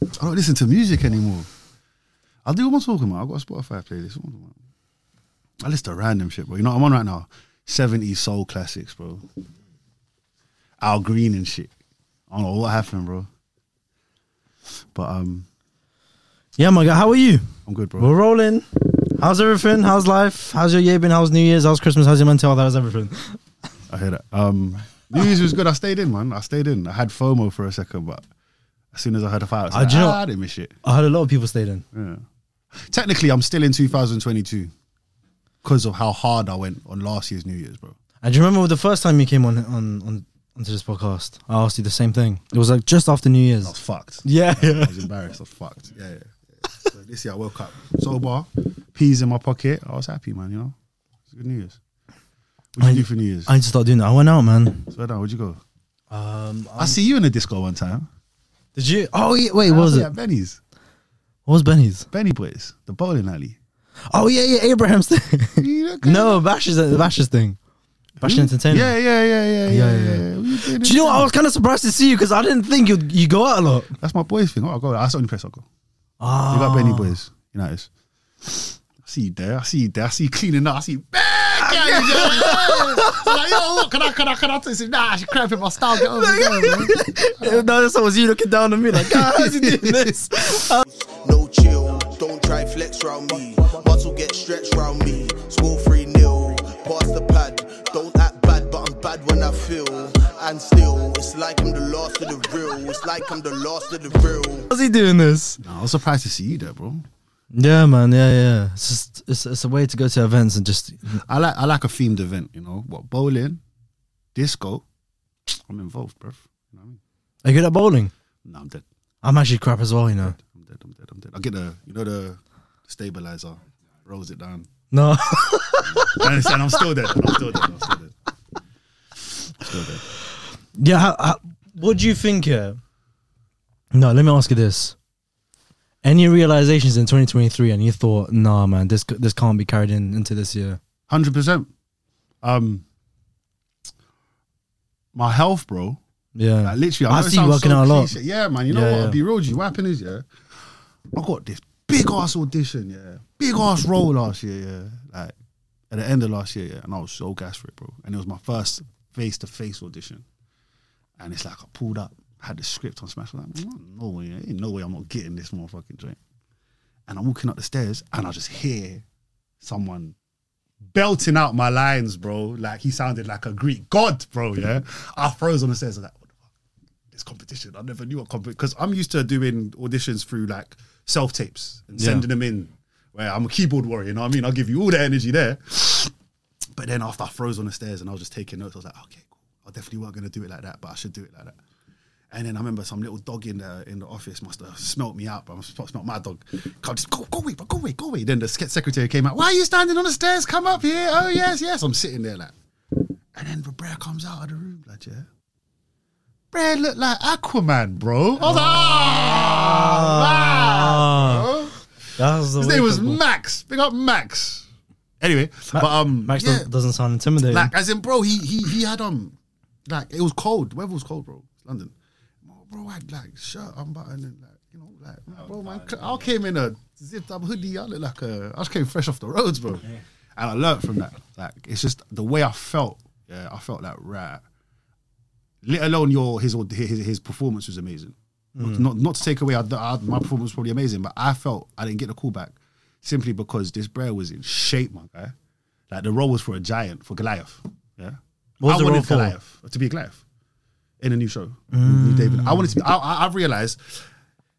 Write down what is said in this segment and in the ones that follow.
I don't listen to music anymore. I'll do what I'm talking about. I've got a Spotify playlist. What am I talking about? I listen to random shit, bro. You know what I'm on right now? 70s soul classics, bro. Al Green and shit. I don't know what happened, bro. But um, Yeah, my guy. How are you? I'm good, bro. We're rolling. How's everything? How's life? How's your year been? How's New Year's? How's Christmas? How's your mental health? How's everything? I hear that. Um, New Year's was good. I stayed in, man. I stayed in. I had FOMO for a second, but as soon as I heard the fire, I was like, you know- ah, I didn't miss shit. I heard a lot of people stayed in. Yeah. Technically, I'm still in 2022 because of how hard I went on last year's New Year's, bro. And do you remember the first time you came on on on onto this podcast? I asked you the same thing. It was like just after New Year's. I was fucked. Yeah, I yeah. was embarrassed. I was fucked. Yeah, yeah. yeah. So this year I woke up sober, peas in my pocket. I was happy, man. You know, it's good New Year's. What did you do for New Year's? I need to start doing that. I went out, man. so. Where'd you go? Um, I see you in the disco one time. Did you? Oh, yeah, wait, what was Yeah, it? Benny's. What was Benny's? Benny Boys, the bowling alley. Oh yeah, yeah, Abraham's thing. No, Bash's the Bash's thing. Bash Entertainment. Yeah, yeah, yeah, yeah, yeah, Yeah, yeah. yeah. yeah. What you doing Do you know what? I was kind of surprised to see you because I didn't think you you go out a lot. That's my boys thing. Oh, I go. That's the only place I go. Ah, You got Benny Boys, United. I see you there. I see you there. I see you cleaning up. I see you. Bang! You just- I'm like, yo, what? can I, can I, can I? I said, nah, she cramping my style. Get over there, man. no, that's was you looking down on me like, God, how's he doing this? No chill, don't try flex round me. Muscle get stretched round me. Score 3 nil, pass the pad. Don't act bad, but I'm bad when I feel. And still, it's like I'm the last of the real. It's like I'm the last of the real. How's he doing this? Nah, I was surprised to see you there, bro. Yeah, man. Yeah, yeah. It's just it's, it's a way to go to events and just I like I like a themed event. You know what? Bowling, disco. I'm involved, bro. You know what I mean? are you good at bowling? No, I'm dead. I'm actually crap as well. You know. I'm dead. I'm dead. I'm dead. I get the you know the stabilizer, rolls it down. No. I understand. I'm still dead. I'm still dead. I'm still dead. I'm still dead. yeah. How, how, what do you think? Yeah. No. Let me ask you this. Any realizations in 2023, and you thought, nah, man, this this can't be carried in into this year. Hundred percent. Um, my health, bro. Yeah. Like literally, I it see you working so out a lot. Yeah, man. You know Yeah, what? yeah. I'll be real with you. What happened is, yeah, I got this big ass audition, yeah, big ass role last year, yeah, like at the end of last year, yeah, and I was so gassed for it, bro. And it was my first face to face audition, and it's like I pulled up, had the script on Smash, I'm like, no way, ain't no way I'm not getting this motherfucking joint. And I'm walking up the stairs, and I just hear someone belting out my lines, bro. Like he sounded like a Greek god, bro. Yeah, I froze on the stairs. I was like, what the fuck? This competition. I never knew what competition because I'm used to doing auditions through like self tapes and Yeah. sending them in. Where I'm a keyboard warrior, you know what I mean? I'll give you all the energy there. But then after I froze on the stairs and I was just taking notes, I was like, okay, cool. I definitely weren't gonna do it like that, but I should do it like that. And then I remember some little dog in the in the office must have smelt me out, but I smelt my dog. Come, just go, go away, but go away, go away. Then the secretary came out. Why are you standing on the stairs? Come up here. Oh yes, yes. I'm sitting there like, and then the Brer comes out of the room, like yeah. Brer looked like Aquaman, bro. I was like, ah, man, bro. That's the His name was. Max. Big up Max. Anyway, but um, Max yeah, doesn't, doesn't sound intimidating. like as in, bro, he he he had um, like it was cold. The weather was cold, bro. It's London, bro. I had like shirt unbuttoned and like you know like oh, bro, man. I came in a zipped up hoodie. I look like a. I just came fresh off the roads, bro. And I learned from that. Like it's just the way I felt. Yeah, I felt like right. Let alone your his his his performance was amazing. Mm. Not not to take away, I, I, my performance was probably amazing, but I felt I didn't get the call back simply because this Brer was in shape, my guy. Like the role was for a giant, for Goliath. Yeah. What was I the wanted role for? Goliath to be a Goliath in a new show. New David. I wanted to be. I, I, I've realized,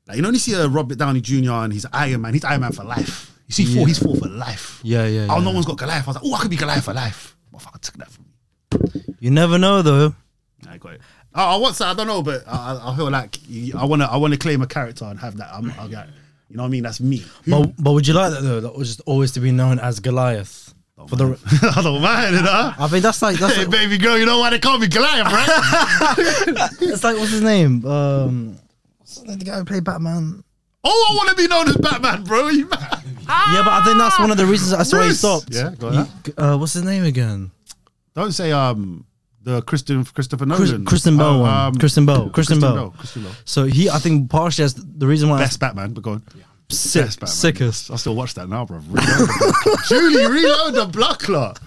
like you know, when you see a Robert Downey Jr. and he's Iron Man. He's Iron Man for life. You see, four, he's four for life. Yeah, yeah, Oh, yeah. no one's got Goliath. I was like, oh, I could be Goliath for life. Motherfucker took that from me. you never know though. I got it. I, I want to, I don't know, but I, I- I feel like I want to. I want to claim a character and have that. I'm, I got, you know what I mean? That's me. But but would you like that though? That was just always to be known as Goliath. For the, I don't mind, you know. I think that's like that's Hey, like, baby girl, you know why they call me Goliath, right? it's like what's his name? Um, what's the guy who played Batman? oh, I want to be known as Batman, bro. You mad? Yeah, but I think that's one of the reasons why he Bruce. stopped. Yeah, go on. He- uh, what's his name again? Don't say um the Christian Christopher Chris, Nolan, Christian Bale one. um, Christian Bale. Kristen, Bell. Christian Bale. So he, I think, partially has the reason why Best Batman, but go on. Sick, Best Batman. sickest. I still watch that now, bro. Reload the blood clot. Julie, reload the blood clot.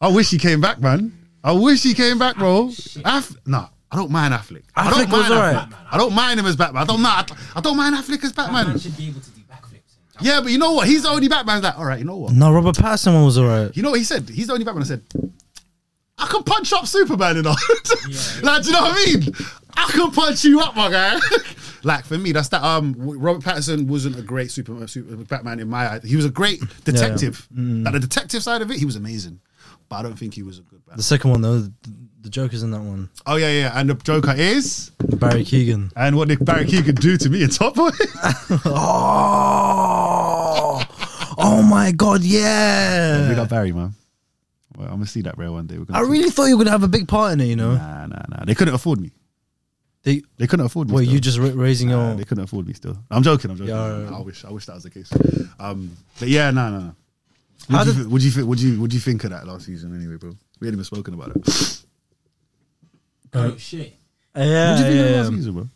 I wish he came back, man. I wish he came back, bro. Aff- nah, I don't mind Affleck. I don't Affleck was mind alright. Affleck. I don't mind him as Batman. I don't know. I don't mind Affleck as Batman. Man should be able to do backflips. Yeah, but you know what? He's the only Batman that's like, all right, you know what? No, Robert Pattinson one was alright. You know what he said? He's the only Batman that said, I can punch up Superman, you know? like, do you know what I mean? I can punch you up, my guy. like, for me, that's that. Um, Robert Pattinson wasn't a great Superman, super uh, uh, Batman in my eye. He was a great detective. Mm. Like, the detective side of it, he was amazing. But I don't think he was a good Batman. The second one though, the, the Joker's in that one. Oh, yeah, yeah. And the Joker is. Barry Keoghan. And what did Barry Keoghan do to me in Top Boy? Oh, oh my God, yeah. we got Barry, man. Well, I'm going to see that rare one day. We're gonna I see. really thought you were gonna have a big part in it. You know, Nah, nah, nah. They couldn't afford me. They, They couldn't afford me. well, still. you just ra- raising Nah, your. they couldn't afford me still. I'm joking. I'm joking. Yeah, right, right. I wish. I wish that was the case. Um, but yeah, no, no, no. How What do you, did- thi- what do you think? What do you What do you think of that last season? Anyway, bro, we hadn't even spoken about it. Oh shit. Yeah, what do you think yeah, of yeah. last season, bro?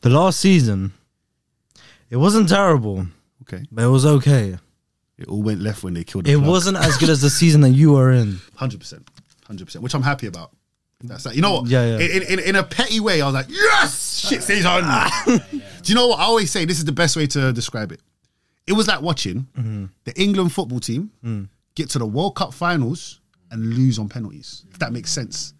The last season, it wasn't terrible, Okay, but it was okay. it all went left when they killed. The It wasn't as good as the season that you were in. hundred percent, hundred percent, which I'm happy about. That's that. You know what? Yeah, yeah. In, in, in a petty way, I was like, yes, shit stays on. Do you know what I always say? This is the best way to describe it. It was like watching Mm-hmm. the England football team Mm. get to the World Cup finals and lose on penalties. If that makes sense,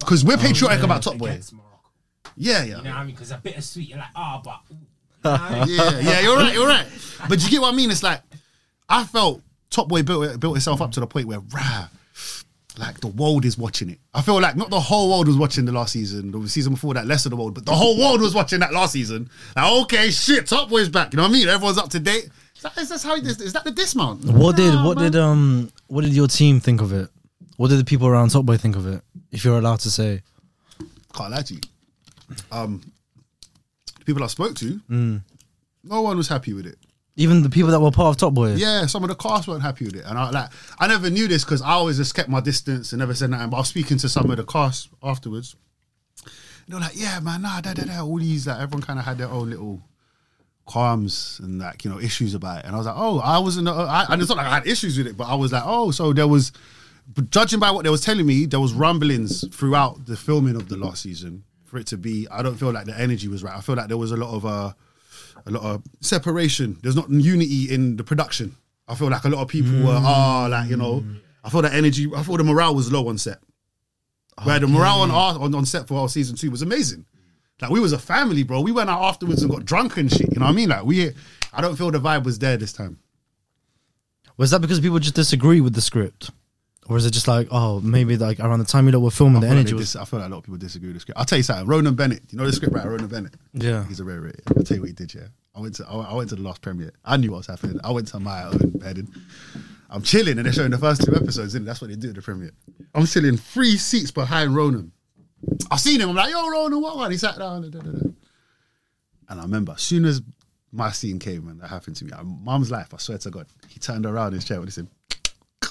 because we're patriotic about Top Boy. Against Morocco. Yeah, You know what yeah, I mean? Because a bit of sweet, you're like, ah, but. ooh. You know what I mean? yeah, yeah. You're right. You're right. But you get what I mean? It's like I felt Top Boy built it, built itself up to the point where rah, like the world is watching it. I feel like not the whole world was watching the last season, the season before that, less of the world, but the whole world was watching that last season. Like, okay, shit, Top Boy's back. You know what I mean? Everyone's up to date. Is that, is that how it is? Is that the dismount? What did what man. did um what did your team think of it? What did the people around Top Boy think of it? If you're allowed to say, Can't lie to you. Um, the people I spoke to, Mm. no one was happy with it. Even the people that were part of Top Boy. Yeah, some of the cast weren't happy with it, and I like I never knew this because I always just kept my distance and never said nothing. But I was speaking to some of the cast afterwards. And they were like, "Yeah, man, nah, da da da." All these like everyone kind of had their own little qualms and like you know issues about it, and I was like, "Oh, I wasn't." Uh, I, and it's not like I had issues with it, but I was like, "Oh, so there was." Judging by what they was telling me, there was rumblings throughout the filming of the last season for it to be. I don't feel like the energy was right. I feel like there was a lot of uh, a lot of separation. There's not unity in the production. I feel like a lot of people were ah like you know. I feel the energy. I thought the morale was low on set. Where the morale on, our, on on set for our season two was amazing. Like we was a family, bro. We went out afterwards and got drunk and shit. You know what I mean? Like we, I don't feel the vibe was there this time. Was that because people just disagree with the script? Or is it just like, oh, maybe like around the time you know we're filming, the I like energy was. dis- I feel like a lot of people disagree with the script. I'll tell you something. Ronan Bennett, you know the script writer, Ronan Bennett. Yeah. He's a rare rate. I'll tell you what he did, yeah. I went to I went- I went to the last premiere. I knew what was happening. I went to my own heading. I'm chilling and they're showing the first two episodes, and that's what they do at the premiere. I'm chilling three seats behind Ronan. I've seen him. I'm like, yo, Ronan, what one? He sat down. da, da, da. And I remember, as soon as my scene came and that happened to me, I, mum's life, I swear to God, he turned around his chair and he said,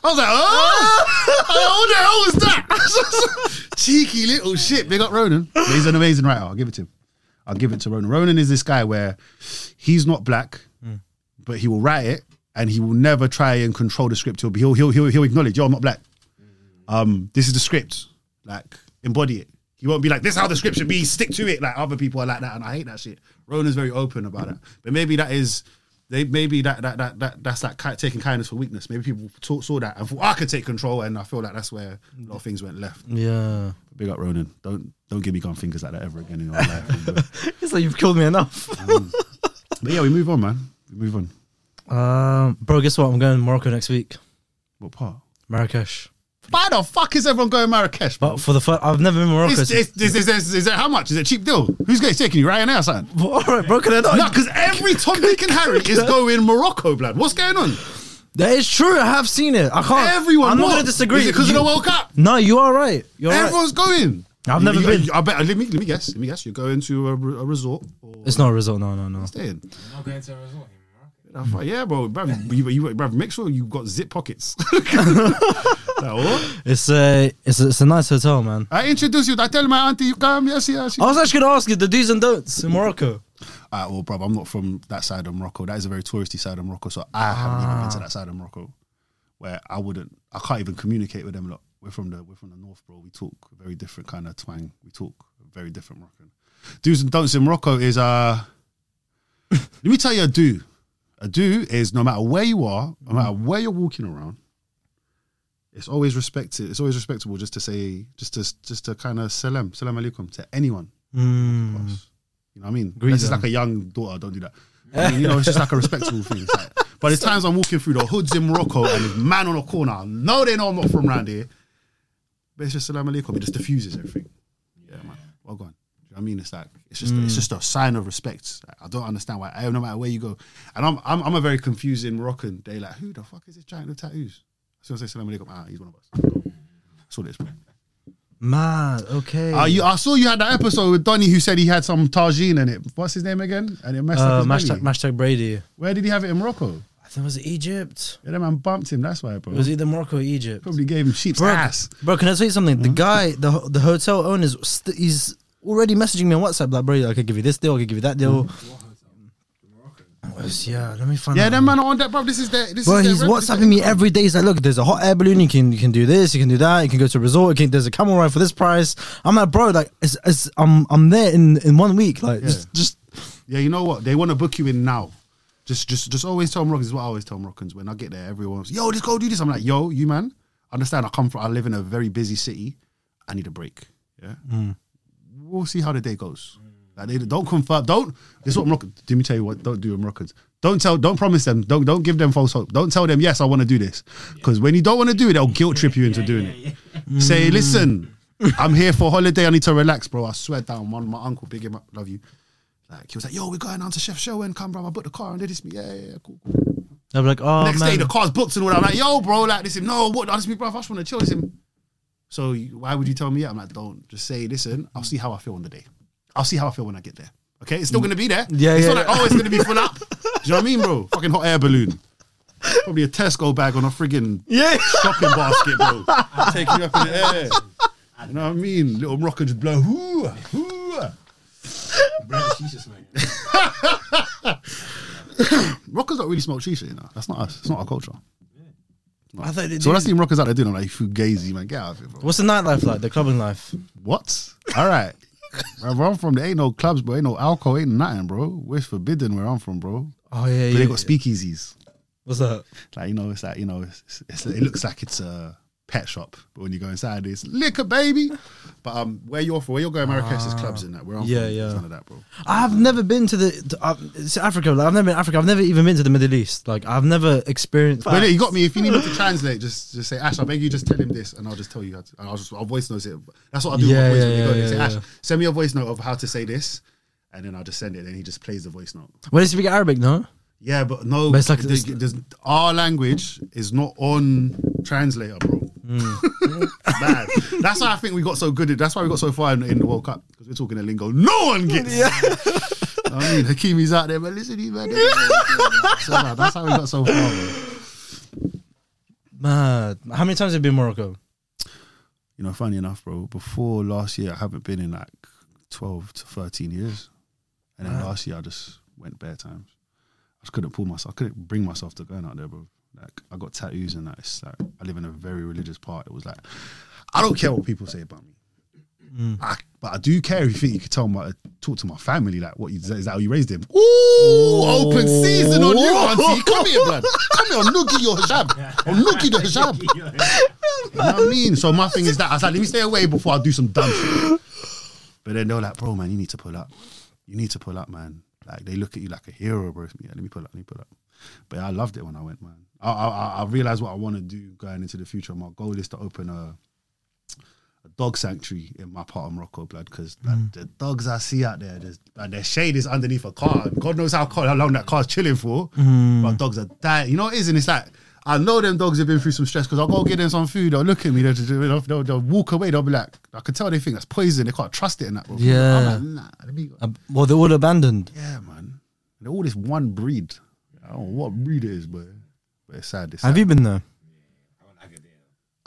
I was like, oh, what the hell was that? Cheeky little shit. Big up Ronan. He's an amazing writer. I'll give it to him. I'll give it to Ronan. Ronan is this guy where he's not black, but he will write it and he will never try and control the script. He'll be, he'll, he'll, he'll, he'll acknowledge, yo, I'm not black. Um, this is the script. Like, embody it. He won't be like, this is how the script should be, stick to it. Like other people are like that, and I hate that shit. Ronan's very open about it. But maybe that is they maybe that that that, that that's like taking kindness for weakness. Maybe people talk, saw that and thought I could take control, and I feel like that's where a lot of things went left. Yeah. Big up Ronan. Don't don't give me gun fingers like that ever again in your life. It's like you've killed me enough. but yeah, we move on, man. We move on. um, bro, guess what? I'm going to Morocco next week. What part? Marrakesh. Why the fuck is everyone going Marrakesh? But for the first, I've never been to Morocco. Is, is, is, is, is, is it how much? Is it a cheap deal? Who's going taking you? Ryanair or something? All right, bro, can I not? No, because every Tom, Dick, and Harry is going Morocco, blood. What's going on? That is true. I have seen it. I can't. Everyone. I'm not going to disagree. Is it because of You- the World Cup? No, you are right. You're right. Everyone's going. I've You- never you- been. I bet. Let me let me guess. Let me guess. You're going to a, a resort or It's not a resort. No, no, no. staying. I'm not going to a resort in Morocco. I'm like, yeah, bro, bro, you, you, bro, make sure you got zip pockets. What? It's a it's a, it's a nice hotel, man. I introduce you. I tell my auntie, you come, yes, yes. I was actually gonna ask you the do's and don'ts in Morocco. Alright, well, bro, I'm not from that side of Morocco. That is a very touristy side of Morocco, so I haven't even been to that side of Morocco, where I wouldn't, I can't even communicate with them. Look, we're from the we're from the north, bro. We talk a very different kind of twang. We talk very different Moroccan. Do's and don'ts in Morocco is uh, let me tell you a do. A do is no matter where you are, no matter where you're walking around, it's always respected. It's always respectable just to say, just to just to kind of salam, salam alaikum to anyone. Mm. You know what I mean? Agreed This is like a young daughter, don't do that. I mean, you know, it's just like a respectable thing. It's like, but the times I'm walking through the hoods in Morocco and there's man on a corner, I know they know I'm not from around here, but it's just salam alaikum. It just diffuses everything. Yeah, man. Well gone. You know what I mean? It's like it's just it's just a sign of respect. Like, I don't understand why. No matter where you go, and I'm I'm, I'm a very confusing Moroccan. They like, who the fuck is this giant with tattoos? So I say salam alaikum. Ah, he's one of us. That's what it is, bro. Mad. Okay. Uh, you, I saw you had that episode with Donny who said he had some tagine in it. What's his name again? And it messed uh, up his hashtag, hashtag Brady. Where did he have it in Morocco? I think it was Egypt. Yeah, that man bumped him. That's why, bro. It was either Morocco or Egypt. Probably gave him sheep's Bro, ass. bro, can I tell you something? The guy, the the hotel owner, is st- he's already messaging me on WhatsApp like, bro, I could give you this deal, I could give you that deal. Yes, Yeah, let me find Yeah, out. them man are on that, bro. This is their. This Bro, is their he's rep- WhatsApping me every day. He's like, look, there's a hot air balloon. You can you can do this. You can do that. You can go to a resort. You can, there's a camel ride for this price. I'm like, bro, like, it's, it's, I'm I'm there in in one week. Like, just just Yeah, you know what? They want to book you in now. Just, just, just always tell Moroccans. This is what I always tell Moroccans when I get there. Everyone's, yo, let's go do this. I'm like, yo, you man, understand? I come from. I live in a very busy city. I need a break. Yeah, mm. we'll see how the day goes. Like they don't confirm. Don't. This is what Moroccan. Let me tell you what. Don't do with Moroccans. Don't tell. Don't promise them. Don't. Don't give them false hope. Don't tell them. Yes, I want to do this. Because when you don't want to do it, they'll guilt trip you into doing it. Say, mm. listen, I'm here for holiday. I need to relax, bro. I swear down. One, my uncle, big him up, love you. Like he was like, yo, we're going down to Chefchaouen come, bro. I booked the car and did this. Yeah, yeah, yeah, cool. cool. they'll be like, oh Next man, day, the car's booked and all that. I'm like, yo, bro, like this. Him, no, what? This me, bro. I just want to chill. This him. So why would you tell me? Yeah, I'm like, don't. Just say, listen. I'll see how I feel on the day. I'll see how I feel when I get there. Okay, it's still gonna be there. Mm. Yeah, it's yeah, not like oh, it's gonna be full up. Do you know what I mean, bro? Fucking hot air balloon. Probably a Tesco bag on a friggin' yeah. shopping basket, bro. Taking you up in the air. You know what I mean? Little rocker just blow. Hoo, hoo. Bro, shisha smoking. Rockers don't really smoke shisha, you know. That's not us. It's not our culture. I thought So when I see rockers out there doing, I'm like, fugazi, man, get out of here, bro. What's the nightlife like? The clubbing life. What? All right. Where I'm from, there ain't no clubs, bro. Ain't no alcohol, ain't nothing, bro. We're forbidden where I'm from, bro. Oh yeah, But yeah. they got speakeasies. What's that? Like, you know, it's like, you know, it's, it's, it looks like it's a pet shop. But when you go inside, it's liquor, baby. But um, where you're from, where you're going, Marrakesh is clubs in that. Where I'm Yeah, from, yeah. there's none of that, bro. I've never been to the to, uh, to Africa. Like, I've never been to Africa. I've never even been to the Middle East. Like I've never experienced. But you got me. If you need me to translate, just just say Ash. I beg you, just tell him this, and I'll just tell you. How to, I'll just I'll voice note it. That's what I do. Yeah, voice yeah. Yeah, yeah, say. Ash, send me a voice note of how to say this, and then I'll just send it. And he just plays the voice note. When you speak Arabic, no. Yeah, but no, But it's like there's, there's- our language is not on translator, bro. Hmm. Bad. That's why I think we got so good. At, that's why we got so far in, in the World Cup because we're talking a lingo no one gets. I mean, Hakimi's out there, but listen, he's man. so, man, that's how we got so far. Bro. Mad. How many times have you been Morocco? You know, funny enough, bro. Before last year, I haven't been in like twelve to thirteen years, and then last year I just went bare times. I just couldn't pull myself. I couldn't bring myself to going out there, bro. Like I got tattoos and that. It's like I live in a very religious part. It was like I don't care what people say about me. I, but I do care if you think you could tell my talk to my family like what you, is that how you raised him? Ooh, open season on you, auntie. Come here, blood. Come here, I'll noogie your hijab. I'll noogie the hijab. You know what I mean? So my thing is that I was like, let me stay away before I do some dumb shit. But then they're like, bro, man, you need to pull up. You need to pull up, man. Like they look at you like a hero, bro. Yeah, let me pull up, let me pull up. But I loved it when I went, man. I I, I- realized what I want to do going into the future. My goal is to open a a dog sanctuary in my part of Morocco, blood, because the dogs I see out there, like, their shade is underneath a car. God knows how, how long that car's chilling for. But dogs are dying. You know what it is? And it's like, I know them dogs have been through some stress because I'll go get them some food. They'll look at me, they'll, they'll, they'll, they'll walk away. They'll be like, I can tell they think that's poison. They can't trust it in that. bro. Yeah. I'm like, nah, let me go. Uh, well, they're all abandoned. Yeah, man. They're all this one breed. I don't know what breed it is, but, but it's sad. It's Have you been there?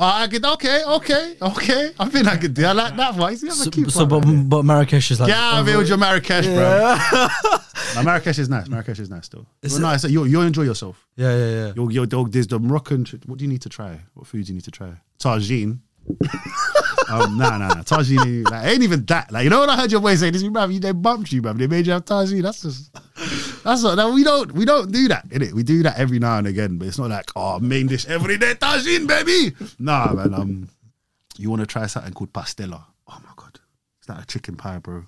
Oh, I could, okay, okay, okay. I think I could do. I like that one. You have a So, cute so one, but, but Marrakesh is like. Of here with your Marrakesh, bro. No, Marrakesh is nice. Marrakesh is nice still. Is Well, nice. You you enjoy yourself. Yeah, yeah, yeah. Your your dog. There's the Moroccan. What do you need to try? What food do you need to try? Tagine. Um, nah, nah, nah. Tagine. Like, ain't even that. Like, you know what I heard your boy say? This, bruv, you they bumped you, bruv. They made you have tagine. That's just. That's not. That we don't. We don't do that. Innit? We do that every now and again, but it's not like oh main dish every day tagine, baby. Nah, man. Um, you want to try something called pastella? Oh my god, it's like a chicken pie, bro.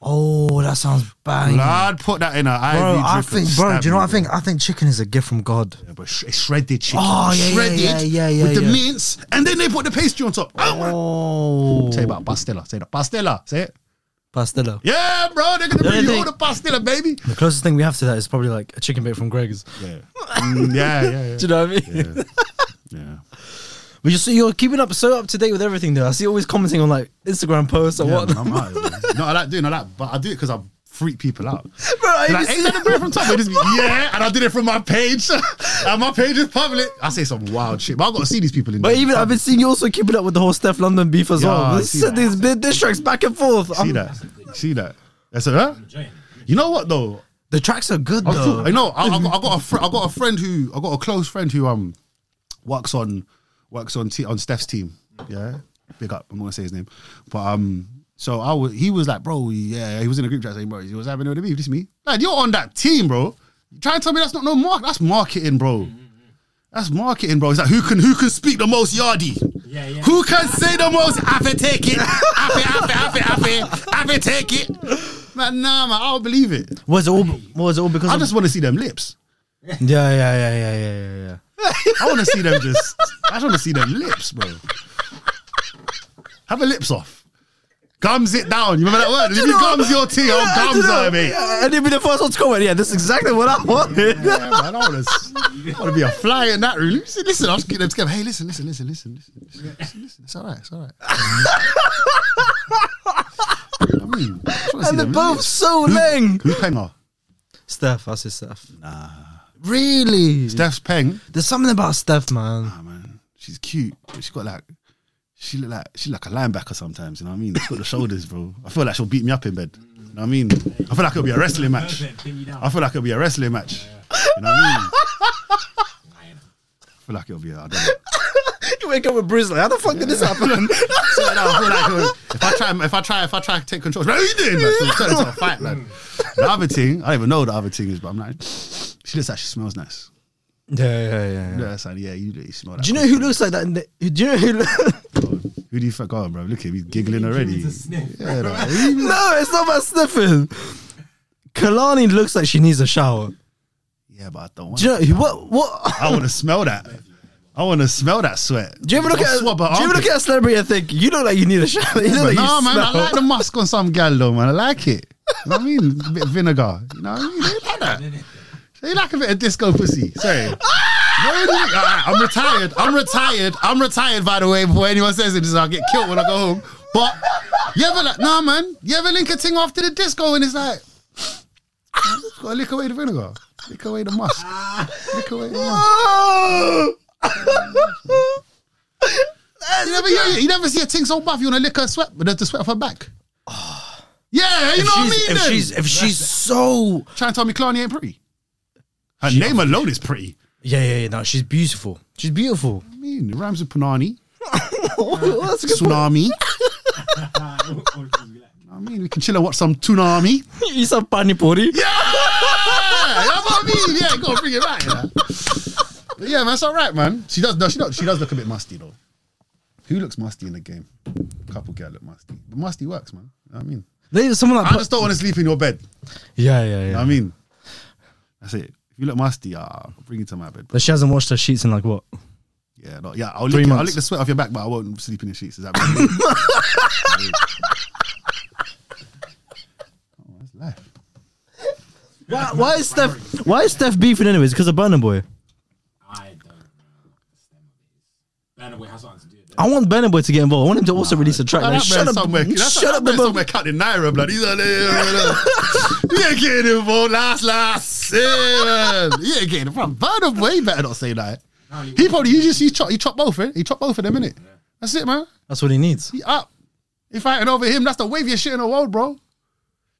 Oh, that sounds bang. Blood, put that in a Bro, I think, bro, do you know what I think? I think chicken is a gift from God. Yeah, but sh- it's shredded chicken. Oh, yeah, yeah, shredded yeah, yeah, yeah, with the yeah. mince, and then they put the pastry on top. Oh, Oh, Say about pastella. Say that pastella. Say it. pastilla. Yeah, bro, they're gonna The bring you all the pastella, baby. The closest thing we have to that is probably like a chicken bake from Greggs. Yeah, Mm, yeah, yeah, yeah. Do you know what I mean? yeah. yeah. But you're, so you're keeping up so up to date with everything though. I see you always commenting on like Instagram posts or yeah what. I'm out. No, I like doing all that, but I do it because I freak people out. Bro, I Like, ain't that the from top? Just be, yeah, and I did it from my page, and my page is public. I say some wild shit, but I got to see these people in. But there. even I've been seeing you also keeping up with the whole Stefflon Don beef as Yeah, well. This, these big diss tracks back and forth. see I'm- that, see that. That's a huh? You know what though? The tracks are good I, though. I know. I, I, got, I got a fr- I got a friend who I got a close friend who um works on works on t- on Steph's team. Yeah, big up. I'm gonna say his name, but um. So I was, he was like, bro, yeah, he was in a group chat saying, bro, he was having with the beef. This is me. Like, you're on that team, bro. You try and tell me that's not no mark. That's marketing, bro. That's marketing, bro. It's like who can who can speak the most yardy? Yeah, yeah. Who can say the most? I fi take it. I fi, I fi, I fi, I fi, I fi take it. Man, nah, man, I don't believe it. Was it all? Was it all because? I of, just want to see them lips. Yeah, yeah, yeah, yeah, yeah, yeah. yeah. I want to see them just. I just want to see them lips, bro. Have a lips off. Gums it down. You remember that word? If you gums your tea, I'll oh, I don't gums out of me. I didn't be the first one to comment. Yeah, that's exactly what I wanted. Yeah, man, I don't want to. I want to be a fly in that room. Listen, listen, I'm just them together. Hey, listen, listen, listen, listen, listen, listen, listen. It's all right. It's all right. I mean, I And they're them both lips. so Who- leng. Who's Steph, I say Steph. Nah. Really? Steph's Peng. There's something about Steph, man. Ah man, she's cute. She's got like, she look like she like a linebacker sometimes. You know what I mean? She's got the shoulders, bro. I feel like she'll beat me up in bed. You know what I mean? I feel like it'll be a wrestling match. I feel like it'll be a wrestling match. You know what I mean? I feel like it'll be. A, I don't know. You wake up with bruises like, how the fuck did this happen? So, no, I feel like it'll- if I try, if I try, if I try to take control, what are you doing? Man? So it's turning into a fight, man. The other thing, I don't even know what the other thing is, but I'm like, she looks like she smells nice. yeah, yeah, yeah. yeah. Yeah, that's like, yeah, you, you smell that. Do you know who looks like that? In the, do you know who? Look, Who do you think? Go on, bro. Look at him, he's giggling already. Yeah, no, no, it's not about sniffing. Kalani looks like she needs a shower. Yeah, but I don't want. Do you know what? What? I want to smell that. I want to smell that sweat. Do you ever look I'll at? swab Do you ever look at a celebrity and think you look like you need a shower? You look But like nah, you man, I like the musk on some gal though, man. I like it. You know what I mean? A bit of vinegar. You know what I mean? They like that. They like a bit of disco pussy. Sorry. No, you didn't. All right, I'm retired. I'm retired. I'm retired, by the way, before anyone says it, I'll get killed when I go home. But you ever like, nah, man, you ever link a thing after the disco and it's like, just gotta lick away the vinegar, lick away the musk, lick away the musk. You never, you, you never see a thing so buff, you wanna lick her sweat, but the sweat off her back. Ah. Yeah, you If know what I mean? if then? she's if she's so trying to tell me Clarny ain't pretty. Her name alone is pretty. yeah yeah yeah no she's beautiful she's beautiful. I mean, it rhymes with Panani, That's a good Tsunami. I mean, we can chill and watch some Tsunami. You some pani puri. Yeah, that's what I mean. Yeah, go bring it back. Yeah, but yeah man, it's all right, man. She does, no, she does, she does look a bit musty though. Who looks musty in the game? A couple girl look musty, but musty works, man. You know I mean, There's someone that I just don't want to sleep in your bed. yeah yeah You know yeah. I mean, that's it. If you look musty, ah, I'll bring you to my bed. But she hasn't washed her sheets in like what? Yeah, no, yeah. I'll Three lick, I'll months. lick the sweat off your back, but I won't sleep in the sheets. Is that right? oh, that's life. Why, why is Steph? Why is Steph beefing anyways? Because of Burna Boy. I don't know. the stem of these. Burna Boy has something to do with that. I want Burna Boy to get involved. I want him to also release a track. Oh, Like, shut up, somewhere. Shut up, the somewhere counting naira, blood. He's like, you ain't getting involved. Last, last. Yeah. You ain't getting from Burna Boy. You better not say that. He probably he just he chop he chop both, eh? He chop both of them, innit? That's it, man. That's what he needs. He up. He fighting over him. That's the waviest shit in the world, bro.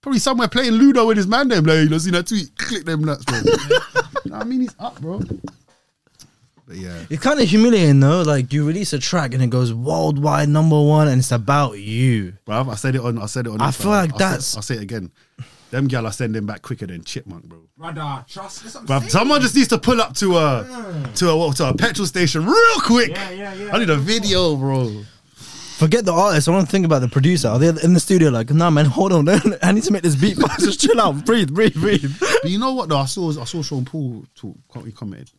Probably somewhere playing Ludo with his man them. Like, you know, see that tweet? Click them nuts, bro. you know what I mean? He's up, bro. But yeah. It's kind of humiliating though. Like you release a track and it goes worldwide number one, and it's about you. Bro, I said it on I said it on I Insta. feel like I'll say- that's- I'll say it again. Them gal are sending back quicker than chipmunk, bro. Brother, trust. That's what I'm someone just needs to pull up to a to a to a petrol station real quick. Yeah, yeah, yeah. I need a video, bro. Forget the artist. I want to think about the producer. Are they in the studio? Like, nah, man, hold on. I need to make this beat. fast. Just chill out. Breathe, breathe, breathe. But you know what though? I saw I saw Sean Paul talk. He commented.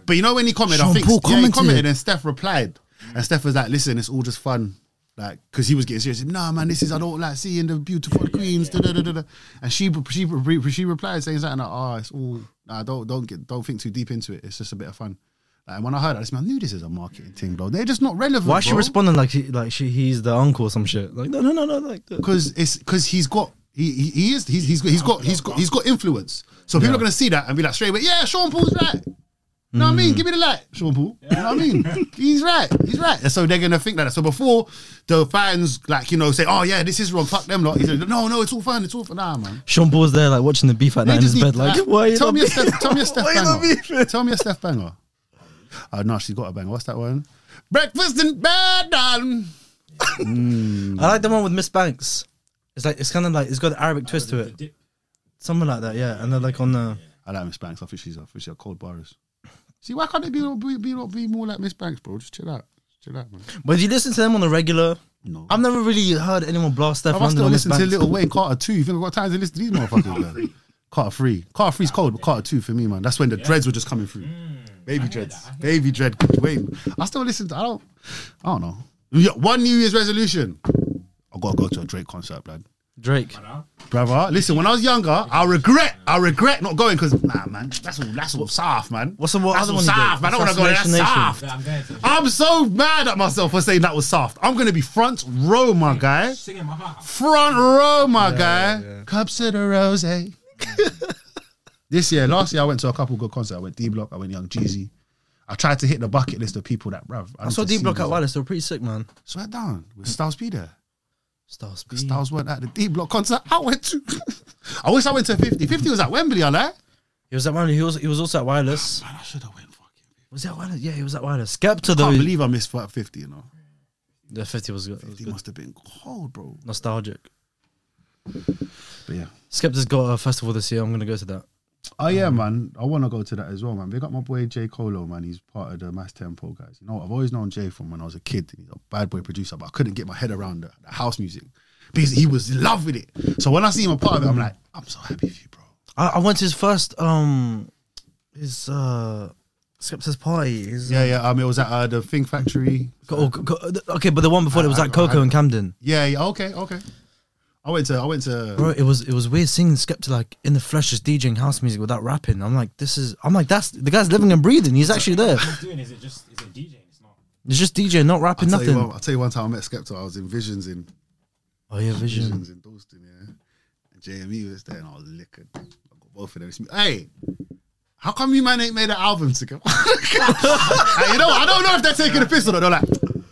Yeah. But you know when he commented, I think Paul yeah, he commented. commented and Steph replied, and Steph was like, "Listen, it's all just fun." Like, because he was getting serious. Said, Nah, man, this is I don't like seeing the beautiful queens. Da, da, da. And she she she replied saying something like, "Oh, it's all nah, don't don't get don't think too deep into it. It's just a bit of fun." And when I heard that, I, I knew this is a marketing thing, bro. They're just not relevant. Why is she bro. responding like she like she he's the uncle or some shit? Like, no, no, no, no. Like, because it's because he's got he, he he is he's he's got he's got he's got he's got influence. So people are gonna see that and be like straight away, yeah, Sean Paul's right. You know what I mean? Give me the light, Sean Paul. You know what I mean? he's right. He's right. And so they're gonna think that. So before the fans like you know say, oh yeah, this is wrong. Fuck them lot. He's like, no, no, it's all fine. It's all fine. Nah, man. Sean Paul's there like watching the beef at They night in just his need- bed. Like, like, why? are you tell not me a beefing? Steph. Tell me a Steph Why you not banger. beefing? Tell me a Steph banger. Uh, no, she's got a banger. What's that one? Breakfast in bed, darling. I like the one with Miss Banks. It's like it's kind of like it's got an Arabic twist to it, something like that. Yeah, and they're like on the. I like Miss Banks. I think she's I think she's a cold bars. See, why can't they be be, be, be more like Miss Banks, bro? Just chill out. Just chill out, man. But if you listen to them on the regular, No. I've never really heard anyone blast Stefflon I've Don still or Miss listened to Banks. Little Wayne Carter 2. You think I've got time to listen to these motherfuckers, man? Carter 3. Carter 3's cold, but Carter 2 for me, man. That's when the dreads were just coming through. Baby dreads. Baby dread. Wayne. I still listen to, I don't, I don't know. Yeah, One New Year's resolution. I gotta go to a Drake concert, blood. Drake. Brother. Brother, listen, when I was younger, I regret, I regret not going because, nah, man, that's all, that's all soft, man. What's the what that's other all one you soft, did? man. I don't want to go there. That's Assassination soft. Yeah, I'm going to. I'm so mad at myself for saying that was soft. I'm gonna be front row, my guy. Singing my heart. out. Front row, my guy. Cups of the rose. this year, last year, I went to a couple good concerts. I went D Block, I went Young Jeezy. I tried to hit the bucket list of people that, bruv. I saw D Block at Wireless. They were pretty sick, man. Swear down. With Styles P there. Star Speed. Styles weren't at the D Block concert I went to. I wish I went to 50. 50 was at Wembley, I like. He was at Wireless. He was, he was also at Wireless. Man, I should have went fucking. Was he at Wireless? Yeah, he was at Wireless. Skepta I though. can't believe I missed 50, you know. the 50 was good. It was 50 good. must have been cold, bro. Nostalgic. But yeah. Skepta's got a festival this year. I'm gonna go to that. Oh yeah, man. I want to go to that as well, man. Big got my boy Jay Colo, man. He's part of the Más Tiempo guys. You know, I've always known Jay from when I was a kid. He's a bad boy producer, but I couldn't get my head around the, the house music because he was in love with it. So when I see him a part of it, I'm like, I'm so happy for you, bro. I, I went to his first um his uh Skepta's party. His, Yeah, yeah. Um, it was at uh, the Think Factory. Okay, but the one before it was I- at KOKO in Camden. Yeah, yeah. Okay, okay. I went to, I went to. Bro, it was it was weird seeing Skepta like in the flesh just DJing house music without rapping. I'm like, this is I'm like that's the guy's living and breathing. He's actually there. What he's doing is it just is it DJing? It's not. It's just DJ, not I'll rapping, nothing. one, I'll tell you one time I met Skepta. I was in Visions in Oh yeah, vision. Visions in Dalston, yeah. And JME was there, and I was licking. I got both of them. It's me- Hey, how come you man ain't made an album together? You know, I don't know if they're taking a piss or not. They're like,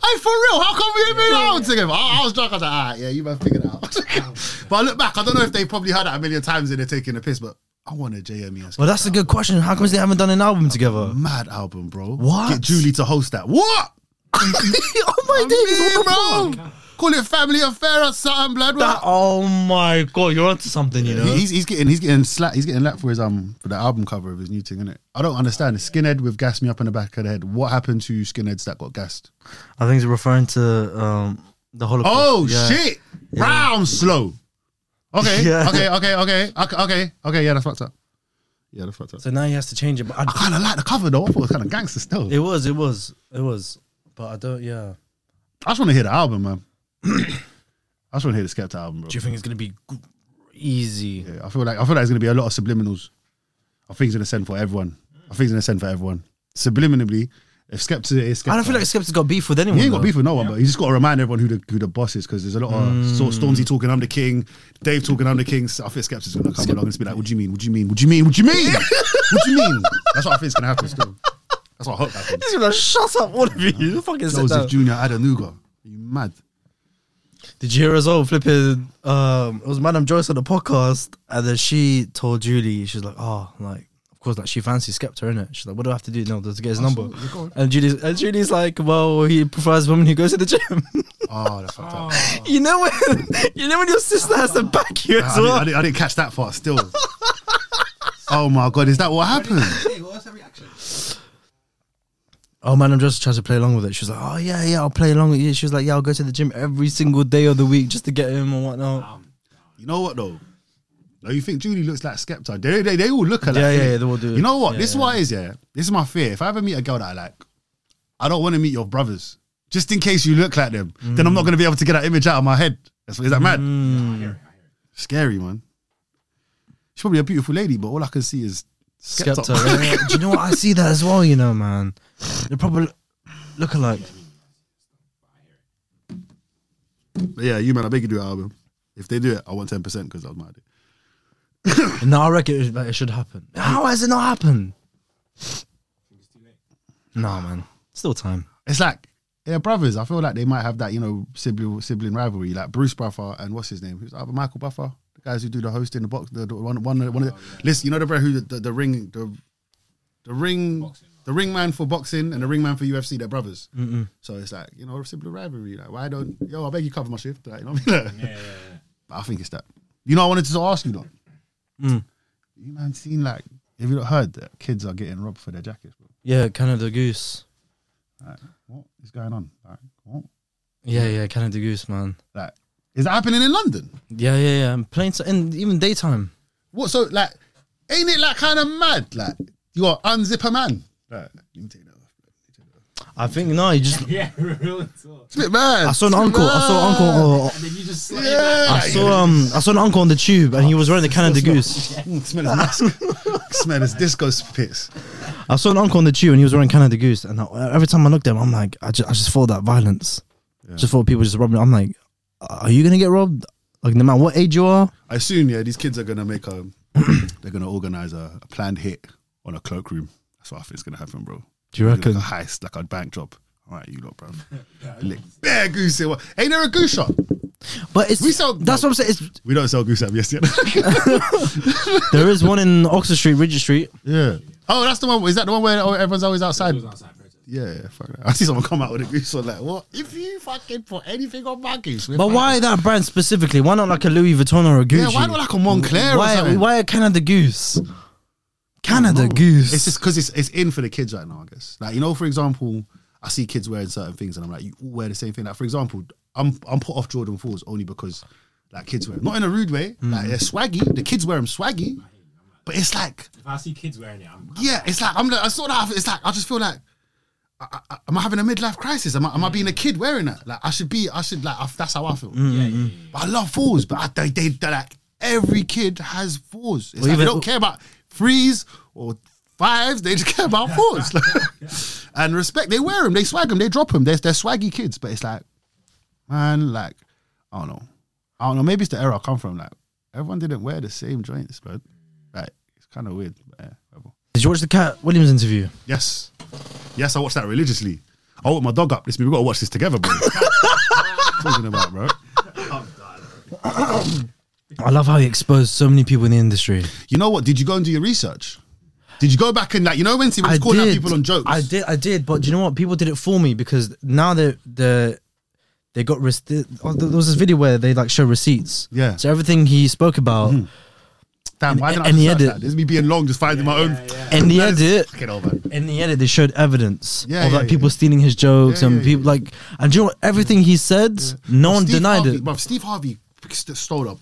hey, for real, how come we ain't made an album together? I, I was drunk. I was like, all right, yeah, you man figured it out. but I look back, I don't know if they probably heard that a million times and they're taking a piss, but I want a JME Well, that's a good question. How come they haven't done an album together? mad album, bro. What? Get Julie to host that. What? oh my days, what the fuck? Call it family affair or something, blood. That, oh my god, you're onto something, you know. He's, he's getting he's getting slack he's getting lapped for his um for the album cover of his new thing, innit? I don't understand. Skinhead with gas me up in the back of the head. What happened to skinheads that got gassed? I think he's referring to um the Holocaust. Oh Yeah. shit! Round slow. Okay, Yeah. okay, okay, okay, okay, okay, okay. Yeah, that's fucked up. Yeah, that's fucked up. So now he has to change it. But I I, kind of like the cover though. I thought it was kind of gangster still. it was, it was, it was. But I don't. Yeah. I just want to hear the album, man. I just want to hear the Skepta album, bro. Do you think it's gonna be g- easy? Yeah, I feel like I feel like it's gonna be a lot of subliminals. I think it's gonna send for everyone. I think it's gonna send for everyone. Subliminally, if Skepta is Skepta, I don't feel like Skepta's got beef with anyone. He ain't got though. beef with no one, but he's just got to remind everyone who the who the boss is because there's a lot of mm. so Stormzy talking I'm the king, Dave talking I'm the king. So I think Skepta's gonna come along and just be like, "What do you mean? What do you mean? What do you mean? What do you mean? what do you mean?" That's what I think is gonna happen. Still, That's what I hope happens. He's gonna shut up, all of you. Fucking sit Joseph. Junior Adenuga. Are you mad? Did you hear as well? Flipping, um, it was Madam Joyce on the podcast, and then she told Julie, she's like, "Oh, like, of course, like she fancies Skepta, innit?" She's like, "What do I have to do now to get his number?" you go on. And Julie's, and Julie's like, "Well, he prefers women who goes to the gym." Oh, that's fucked up. Oh, you know when, you know when your sister has to back you I, as didn't, well. I, didn't, I didn't catch that part still. oh my god, is that what happened? Hey, what's the reaction? Oh, Madam Joyce tries to play along with it. She's like, "Oh yeah, yeah, I'll play along with you." She was like, "Yeah, I'll go to the gym every single day of the week just to get him and whatnot." Um, You know what though? No, you think Julie looks like Skepta? They, they, they all look alike. Yeah, yeah, yeah, they all do. You know what? Yeah, this is yeah. what it is, yeah. This is my fear. If I ever meet a girl that I like, I don't want to meet your brothers. Just in case you look like them. Then I'm not going to be able to get that image out of my head. That's, is that mad? I hear it. I hear it. Scary, man. She's probably a beautiful lady, but all I can see is Skepta. Skepta. yeah, yeah. Do you know what? I see that as well. You know, man. they're probably look alike. But yeah, you man, I beg you do an album. If they do it, I want 10% because I was mad. No, I reckon it, like, it should happen. How has it not happened? Nah, man. Still time. It's like they're brothers. I feel like they might have that, you know, sibling sibling rivalry. Like Bruce Buffer and what's his name? Who's the other Michael Buffer? The guys who do the hosting, the box, the, the one, one, one of the listen. You know the bro who the, the ring, the the ring, Boxing. the ring man for boxing and the ring man for UFC. They're brothers. So it's like you know sibling rivalry. Like why don't yo? I beg you cover my shift. Like, you know what I mean? Yeah, yeah, yeah. But I think it's that. You know, I wanted to ask you though. Mm. You man seen like have you not heard that kids are getting robbed for their jackets, bro? Yeah, Canada Goose. Like, what is going on? Like, what? Yeah, yeah, Canada Goose, man. Like, is that happening in London? Yeah, yeah, yeah. I'm playing so, in even daytime. What? So like, ain't it like kind of mad? Like, you are unzip a man. Like, let me take that off. I think no, you just. Yeah, real talk. It's a bit mad. I saw an It's a bit uncle. I saw an uncle. mad. uh, And then you just slide Yeah. I saw um. I saw an uncle on the tube, and he was wearing the Canada Goose. Mm, smell his mask. smell his disco spits. I saw an uncle on the tube, and he was wearing Canada Goose. And I, every time I looked at him, I'm like, I just, I just felt that violence. Just thought people just robbing. I'm like, are you gonna get robbed? Like no matter what age you are. I assume yeah, these kids are gonna make a. they're gonna organize a, a planned hit on a cloakroom. That's what I think is gonna happen, bro. Do you reckon? Like a heist, like a bank job. All right, you lot, bro. Lick bare goose. Eh? here. Ain't there a goose shop? But it's We sell- that's what I'm saying. It's, We don't sell goose at yes yet. there is one in Oxford Street, Regent Street. yeah. Oh, that's the one. Is that the one where everyone's always outside? It outside protest. Yeah, yeah, fuck that. I see someone come out with a goose on like, what? If you fucking put anything on my goose, we're But fine. why that brand specifically? Why not like a Louis Vuitton or a Gucci? Yeah, why not like a Moncler or Why, something? why a Canada Goose? Canada No. Goose. It's just because it's it's in for the kids right now. I guess. Like you know, for example, I see kids wearing certain things, and I'm like, you all wear the same thing. Like for example, I'm I'm put off Jordan fours only because like kids wear them. not in a rude way. Mm. Like they're swaggy. The kids wear them swaggy, but it's like If I see kids wearing it, I'm. yeah, it's like I'm. I sort of. It's like I just feel like. I, I, am I having a midlife crisis? Am I, am I being a kid wearing that? Like I should be. I should like. I, that's how I feel. Mm-hmm. Yeah, yeah, yeah. But I love fours. But I, they, they, they're like every kid has fours. It's Well, like they don't care about threes or fives. They just care about fours. and respect. They wear them. They swag them. They drop them. They're, they're swaggy kids. But it's like, man, like I don't know. I don't know. Maybe it's the era I come from. Like everyone didn't wear the same joints, but like it's kind of weird. But, yeah. Did you watch the Katt Williams interview? Yes, yes, I watched that religiously. I woke my dog up. This we got to watch this together, bro. Talking about, bro. I love how he exposed so many people in the industry. You know what? Did you go and do your research? Did you go back and like you know when he was I calling out did. people on jokes? I did. I did. But do you know what? People did it for me because now they the they got rec- oh, there was this video where they like show receipts. Yeah. So everything he spoke about mm-hmm. Damn, why and- didn't and he just search edit- that? This is me being long, just finding my own. in the That is edit. Fucking over. In the edit, they showed evidence Yeah, of yeah, like people yeah. stealing his jokes Yeah, and yeah, people yeah. like, and you know what? Everything he said, no one Steve denied Harvey, it. Bro, Steve Harvey stole a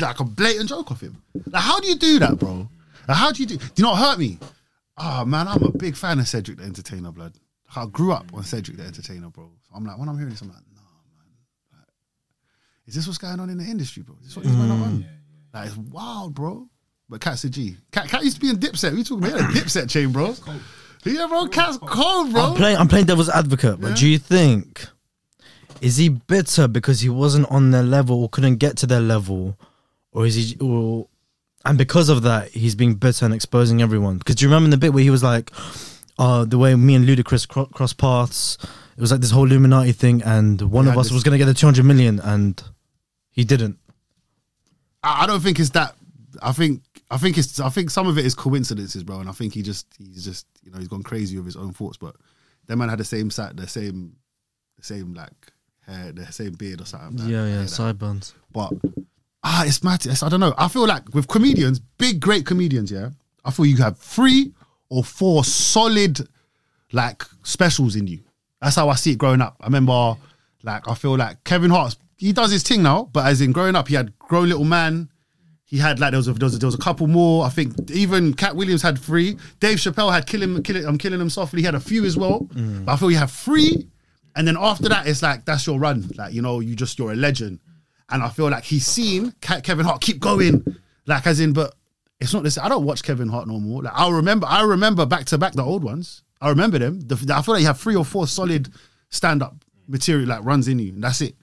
like a blatant joke off him. Like, how do you do that, bro? Like, how do you do? Do you not hurt me? Oh man, I'm a big fan of Cedric the Entertainer, blood. I grew up on Cedric the Entertainer, bro. So I'm like, when I'm hearing this, I'm like, nah, man. Like, is this what's going on in the industry, bro? Is this what is going Mm. on? Like, it's wild, bro. But Katt's a G. Katt, Katt used to be in Dipset. We talking about a Dipset chain, bro. Yeah, bro. Katt's cold, bro. I'm playing. I'm playing devil's advocate, but Yeah. do you think is he bitter because he wasn't on their level or couldn't get to their level, or is he? Or, and because of that, he's being bitter and exposing everyone. Because do you remember in the bit where he was like, uh, the way me and Ludacris cro- cross paths. It was like this whole Illuminati thing, and one Yeah, of us was gonna get the two hundred million, and he didn't. I, don't think it's that. I think I think it's I think some of it is coincidences, bro. And I think he just he's just you know he's gone crazy with his own thoughts. But that man had the same sat, the same, the same like hair, the same beard or something. like, yeah, yeah, like sideburns. But ah, it's mad. It's, I don't know. I feel like with comedians, big great comedians, yeah. I feel you have three or four solid like specials in you. That's how I see it growing up. I remember like I feel like Kevin Hart, he does his thing now, but as in growing up, he had Grown Little Man. He had like there was a, there was a, there was a couple more. I think even Katt Williams had three. Dave Chappelle had killing killing I'm killing him softly. He had a few as well. Mm. But I feel you have three, and then after that, it's like that's your run. Like you know, you just you're a legend. And I feel like he's seen Kevin Hart keep going, like as in, but it's not this. I don't watch Kevin Hart no more. Like I remember, I remember back to back the old ones. I remember them. The, I feel like you have three or four solid stand up material like runs in you, and that's it.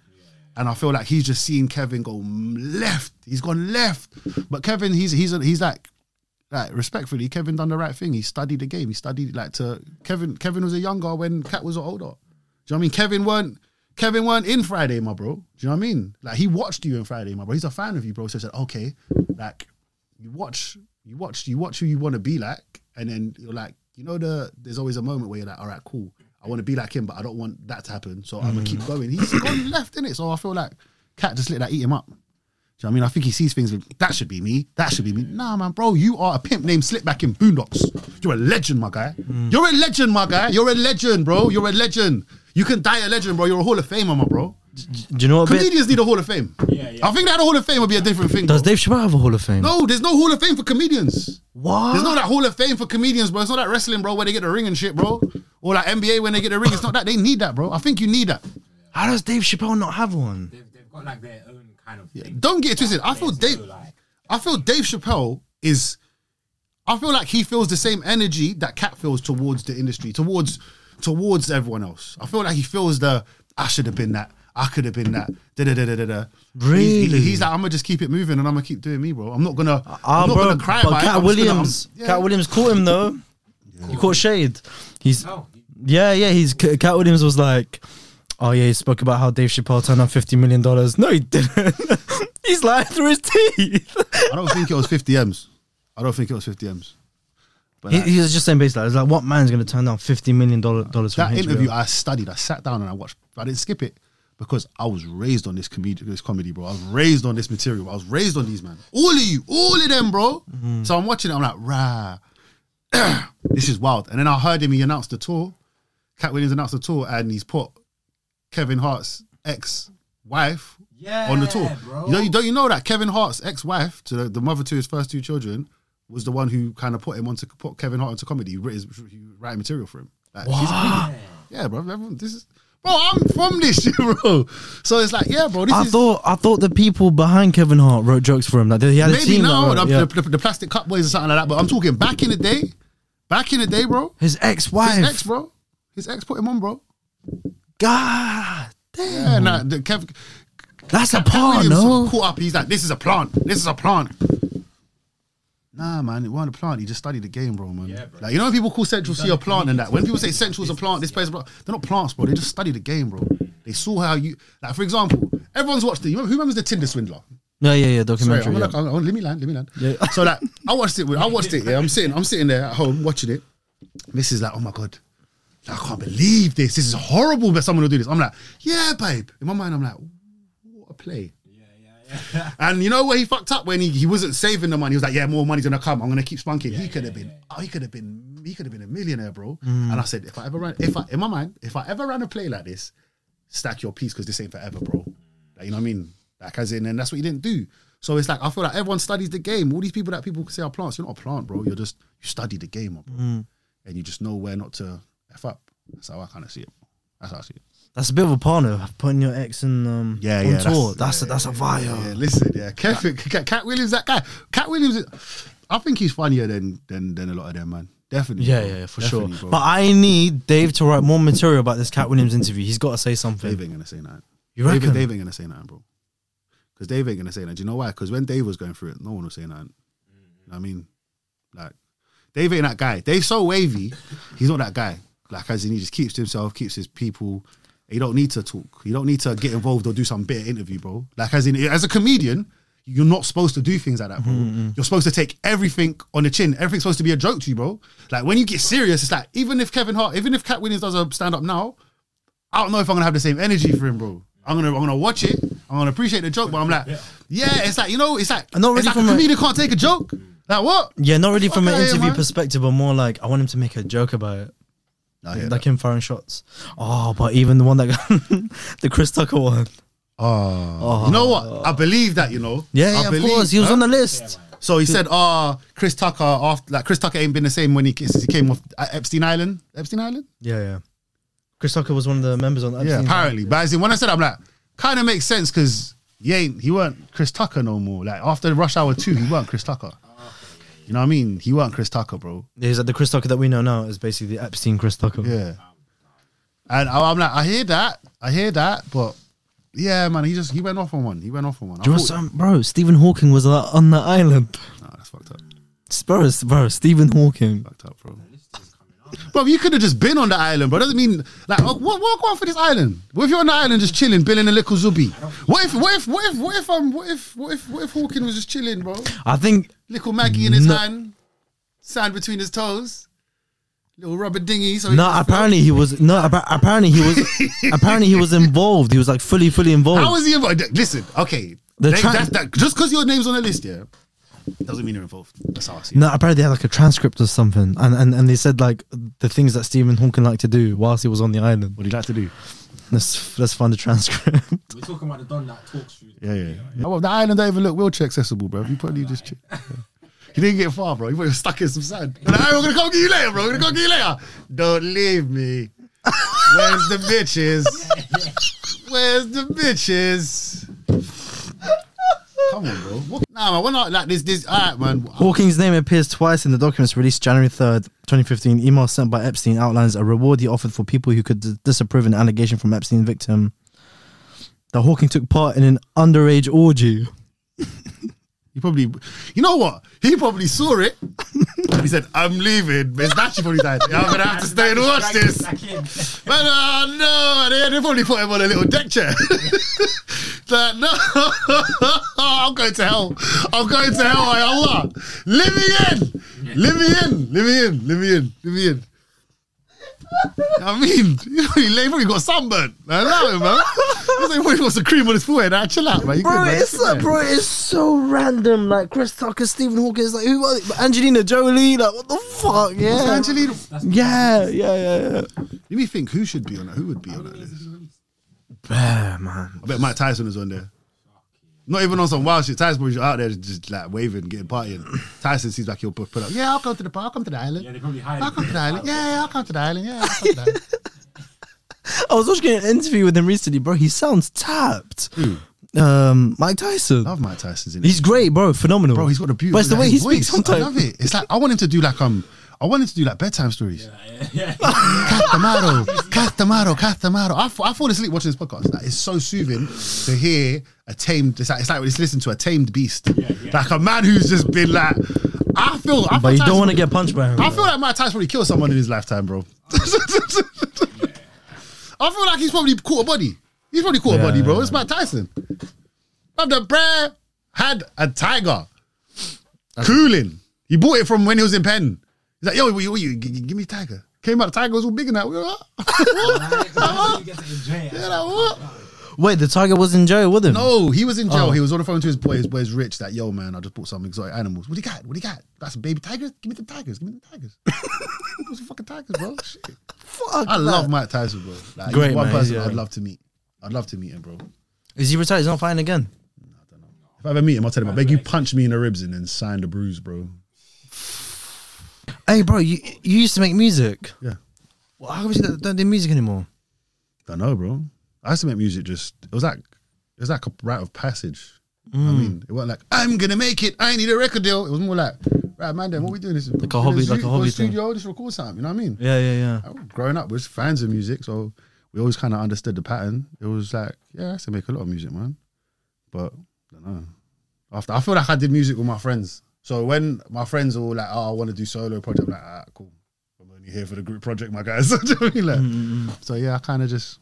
And I feel like he's just seen Kevin go left. He's gone left, but Kevin, he's he's he's like like respectfully, Kevin done the right thing. He studied the game. He studied like to Kevin. Kevin was a younger when Katt was older. Do you know what I mean? Kevin weren't Kevin weren't in Friday, my bro. Do you know what I mean? Like he watched you in Friday, my bro. He's a fan of you, bro. So he said, okay, like you watch, you watch, you watch who you want to be like, and then you're like, you know, the there's always a moment where you're like, all right, cool. I want to be like him, but I don't want that to happen. So I'm gonna keep mm. going. He's gone left in it. So I feel like Katt just let that eat him up. Do you know what I mean? I think he sees things with that should be me. That should be me. Nah, man, bro, you are a pimp named Slickback in Boondocks. You're a legend, my guy. Mm. You're a legend, my guy. You're a legend, bro. You're a legend. You can die a legend, bro. You're a Hall of Famer, my bro. Do you know what? Bit? Comedians need a Hall of Fame. Yeah, yeah. I think that a Hall of Fame would be a different thing. Does bro. Dave Chappelle have a Hall of Fame? No, there's no Hall of Fame for comedians. What? There's no that Hall of Fame for comedians, bro. It's not that wrestling, bro, where they get the ring and shit, bro. Or like NBA when they get the ring. It's not that. They need that, bro. I think you need that. How does Dave Chappelle not have one? They've, they've got like their own kind of thing. Don't get it twisted. I feel Dave. like, I feel Dave Chappelle is. I feel like he feels the same energy that Katt feels towards the industry, towards towards everyone else. I feel like he feels the I should have been that. I could have been that. Da da da da da da. Really? He's, he- he's like, I'm gonna just keep it moving and I'm gonna keep doing me, bro. I'm not gonna. Ah, I'm not bro, gonna cry but about it. Katt I'm gonna- Williams, yeah. Katt Williams caught him though. He caught shade. He's oh, yeah, yeah. He's Katt Williams was like, oh yeah, he spoke about how Dave Chappelle turned on fifty million dollars. No, he didn't. He's lying through his teeth. I don't think it was 50 M's. I don't think it was 50 M's. But he, like, he was just saying basically, it's like, what man's gonna turn down fifty million dollar dollars from that HBO? interview, I studied. I sat down and I watched. I didn't skip it because I was raised on this comedy, this comedy, bro. I was raised on this material. I was raised on these man. All of you, all of them, bro. Mm-hmm. So I'm watching it. I'm like, rah, this is wild. And then I heard him. He announced the tour. Katt Williams announced the tour, and he's put Kevin Hart's ex-wife yeah, on the tour. bro. You know, you don't you know that Kevin Hart's ex-wife, to the, the mother to his first two children, was the one who kind of put him onto put Kevin Hart into comedy. His, writing material for him. Like, she's a. Yeah, bro. everyone- This is bro. I'm from this shit, bro. So it's like, yeah, bro. This I is thought I thought the people behind Kevin Hart wrote jokes for him. Like he had a maybe now the, yeah. the, the, the plastic cup boys or something like that. But I'm talking back in the day. Back in the day, bro. His ex-wife. His ex, bro. His ex put him on, bro. God damn. Yeah, nah, the Kev, That's a Katt part, Williams no? caught up. He's like, this is a plant. This is a plant. Nah, man, it wasn't a plant. He just studied the game, bro, man. Yeah, bro. Like, you know when people call Central Cee a plant and that? When people say Central's a plant, this place is a plant, they're not plants, bro. They just study the game, bro. They saw how you, like, for example, everyone's watched it. You remember, who remembers the Tinder swindler? Yeah, yeah, yeah. Sorry, Documentary. I'm yeah. gonna, I'm gonna- let me land, let me land. Yeah. So like, I watched it. With, I watched it. Yeah, I'm sitting, I'm sitting there at home watching it. This is like, oh my god, I can't believe this. This is horrible that someone will do this. I'm like, yeah, babe. In my mind, I'm like, what a play. And you know where he fucked up when he, he wasn't saving the money. He was like, "Yeah, more money's gonna come. I'm gonna keep spunking." he could have been, oh, he could have been, he could have been a millionaire, bro. Mm. And I said, if I ever ran, if I in my mind, if I ever ran a play like this, stack your piece because this ain't forever, bro. Like, you know what I mean? Like as in, and that's what he didn't do. So it's like I feel like everyone studies the game. All these people that people say are plants, you're not a plant, bro. You're just you study the game, bro. Mm. and you just know where not to f up. That's how I kind of see it. That's how I see it. That's a bit of a partner. Putting your ex in um Yeah, on yeah, tour. that's- That's a, that's a fire. Yeah, listen, yeah, Kevin, Katt, Katt Williams, that guy, Katt Williams. is- I think he's funnier than than than a lot of them, man. Definitely. Yeah, bro. yeah, for Definitely, sure. bro. But I need Dave to write more material about this Katt Williams interview. He's got to say something. Dave ain't gonna say nothing. You Dave, reckon? Dave ain't gonna say nothing, bro. Because Dave ain't gonna say nothing. Do you know why? Because when Dave was going through it, no one was saying nothing. What I mean, like Dave ain't that guy. Dave's so wavy. He's not that guy. Like as in, he just keeps to himself, keeps his people. You don't need to talk. You don't need to get involved or do some bit interview, bro. Like as in, as a comedian, you're not supposed to do things like that, bro. Mm-hmm, mm-hmm. You're supposed to take everything on the chin. Everything's supposed to be a joke to you, bro. Like when you get serious, it's like even if Kevin Hart, even if Katt Williams does a stand up now, I don't know if I'm gonna have the same energy for him, bro. I'm gonna I'm gonna watch it. I'm gonna appreciate the joke, but I'm like, yeah, it's like you know, it's like Not really like from a a- comedian can't take a joke. Like what? Yeah, not really from an interview man. perspective, but more like I want him to make a joke about it. I hear like him firing shots. Oh, but even the one that got the Chris Tucker one. Oh, you know what? I believe that. You know. Yeah, I yeah of course. He was Huh? on the list. So he said, "Ah, Chris Tucker after like Chris Tucker ain't been the same when he since he came off Epstein Island. Epstein Island. Yeah, yeah. Chris Tucker was one of the members on. Yeah, Epstein. apparently. But as in, when I said, I'm like, kind of makes sense because he ain't he weren't Chris Tucker no more. Like after Rush Hour Two, he weren't Chris Tucker. You know what I mean? He weren't Chris Tucker, bro. He's like the Chris Tucker that we know now is basically the Epstein Chris Tucker. Yeah. And I- I'm like, I hear that, I hear that, but yeah, man, he just he went off on one. He went off on one. Do you know some, bro? Stephen Hawking was uh, on the island. Nah, that's fucked up. Bro, bro, Stephen Hawking. Fucked up, bro. Bro, you could have just been on the island, bro. Doesn't mean like oh, what go on for this island? What if you're on the island just chilling, billing a little zubi? What if what if what if what if um what if what if what if Hawking was just chilling, bro? I think Little Maggie in his No. hand, sand between his toes, little rubber dinghy. So no. Apparently he was no. appa- Apparently he was. apparently he was involved. He was like fully, fully involved. How is he involved? Listen, okay. The They- that, just because your name's on the list, yeah, doesn't mean you're involved. That's how I see it. No, apparently they had like a transcript or something, and, and and they said like the things that Stephen Hawking liked to do whilst he was on the island. What do you like to do? Let's let's find the transcript. We're talking about the Don that talks through. Yeah, yeah. Oh, well, the island don't even look wheelchair accessible, bro. You probably just. Ch- he didn't get far, bro. He was stuck in some sand. But hey, we're gonna come get you later, bro. We're gonna come get you later. Don't leave me. Where's the bitches? Where's the bitches? Come on, bro. What? Nah, man. We're not like this. This. All right, man. Hawking's name appears twice in the documents released January 3rd, 2015. Email sent by Epstein outlines a reward he offered for people who could d- disapprove an allegation from Epstein victim. That Hawking took part in an underage orgy. He probably, you know what? He probably saw it. he said, "I'm leaving." But it's actually probably died. I'm gonna have to stay and watch this. But uh, no, they, they probably put him on a little deck chair. like, no, I'm going to hell. I'm going to hell, my Allah. Let me in. Let me in. Let me in. Let me in. Let me in. I mean, you know, he probably got sunburnt. Like, allow him, man. He probably wants a cream on his forehead. Nah, chill out, man. You good, Bro, man. it's Sit there. bro, it's so random. Like Chris Tucker, Stephen Hawking, it's like who was it? Angelina Jolie, like what the fuck? Yeah, Angelina. yeah, yeah, yeah, yeah. Let me think. Who should be on that? Who would be on that list? Bear, man. I bet Mike Tyson is on there. Not even on some wild shit. Tyson was out there just like waving, getting partying. Tyson seems like he'll put, put up. Yeah, I'll come to the park, I'll come to the island. Yeah, they probably hired I'll come to the island. Yeah, yeah, I'll come to the island. Yeah, I'll come to the island. I was watching an interview with him recently, bro. He sounds tapped. Um, Mike Tyson. Love Mike Tyson's in it. He's great, bro. Phenomenal. Bro, he's got a beautiful. But it's the way like, he his speaks sometimes. I love it. It's like I want him to do like um. I want him to do like bedtime stories. Yeah. Catamaro, Catamaro, Catamaro. I, I fall asleep watching this podcast. Like, it's so soothing to hear a tamed. It's like it's like it's listening to a tamed beast, yeah. like a man who's just been like. I feel. I But feel you don't want to get punched by him. I feel like Mike Tyson probably killed someone in his lifetime, bro. I feel like he's probably caught a body. He's probably caught a body, bro. It's Mike Tyson. But the bear had a tiger cooling. He bought it from when he was in Penn. He's like, yo, what you, what you, g- g- give me a tiger. Came out, the tiger was all big and that. We were like, You get to enjoy it. yeah, like, what? Wait, the tiger was in jail with him. No, he was in jail. Oh. He was on the phone to his boy. His boy's rich. That yo, man, I just bought some exotic animals. What do you got? What do you got? Got some baby tigers? Give me the tigers. Give me the tigers. Me fucking tigers, bro. Shit. Fuck I that. love Mike Tyson, bro. Like, Great, one man, person yeah. I'd love to meet. I'd love to meet him, bro. Is he retired? He's not fighting again. No, I don't know. If I ever meet him, I'll tell him, I beg you punch me in the ribs and then sign the bruise, bro. Hey, bro, you you used to make music. Yeah. Well, how come you don't, don't do music anymore? Don't know, bro. I used to make music just, it was like, it was like a rite of passage. I Mm. mean, it wasn't like, I'm to make it. I need a record deal. It was more like, right, man, then what we doing? This Like a hobby- like a hobby thing. studio, just record something. You know what I mean? Yeah, yeah, yeah. Growing up we was fans of music, so we always kind of understood the pattern. It was like, yeah, I used to make a lot of music, man. But I don't know. After I feel like I did music with my friends. So when my friends are all like, "Oh, I want to do solo project," I'm like, "Ah, cool. I'm only here for the group project, my guys." Do you know I mean? Like, Mm-hmm. So yeah, I kind of just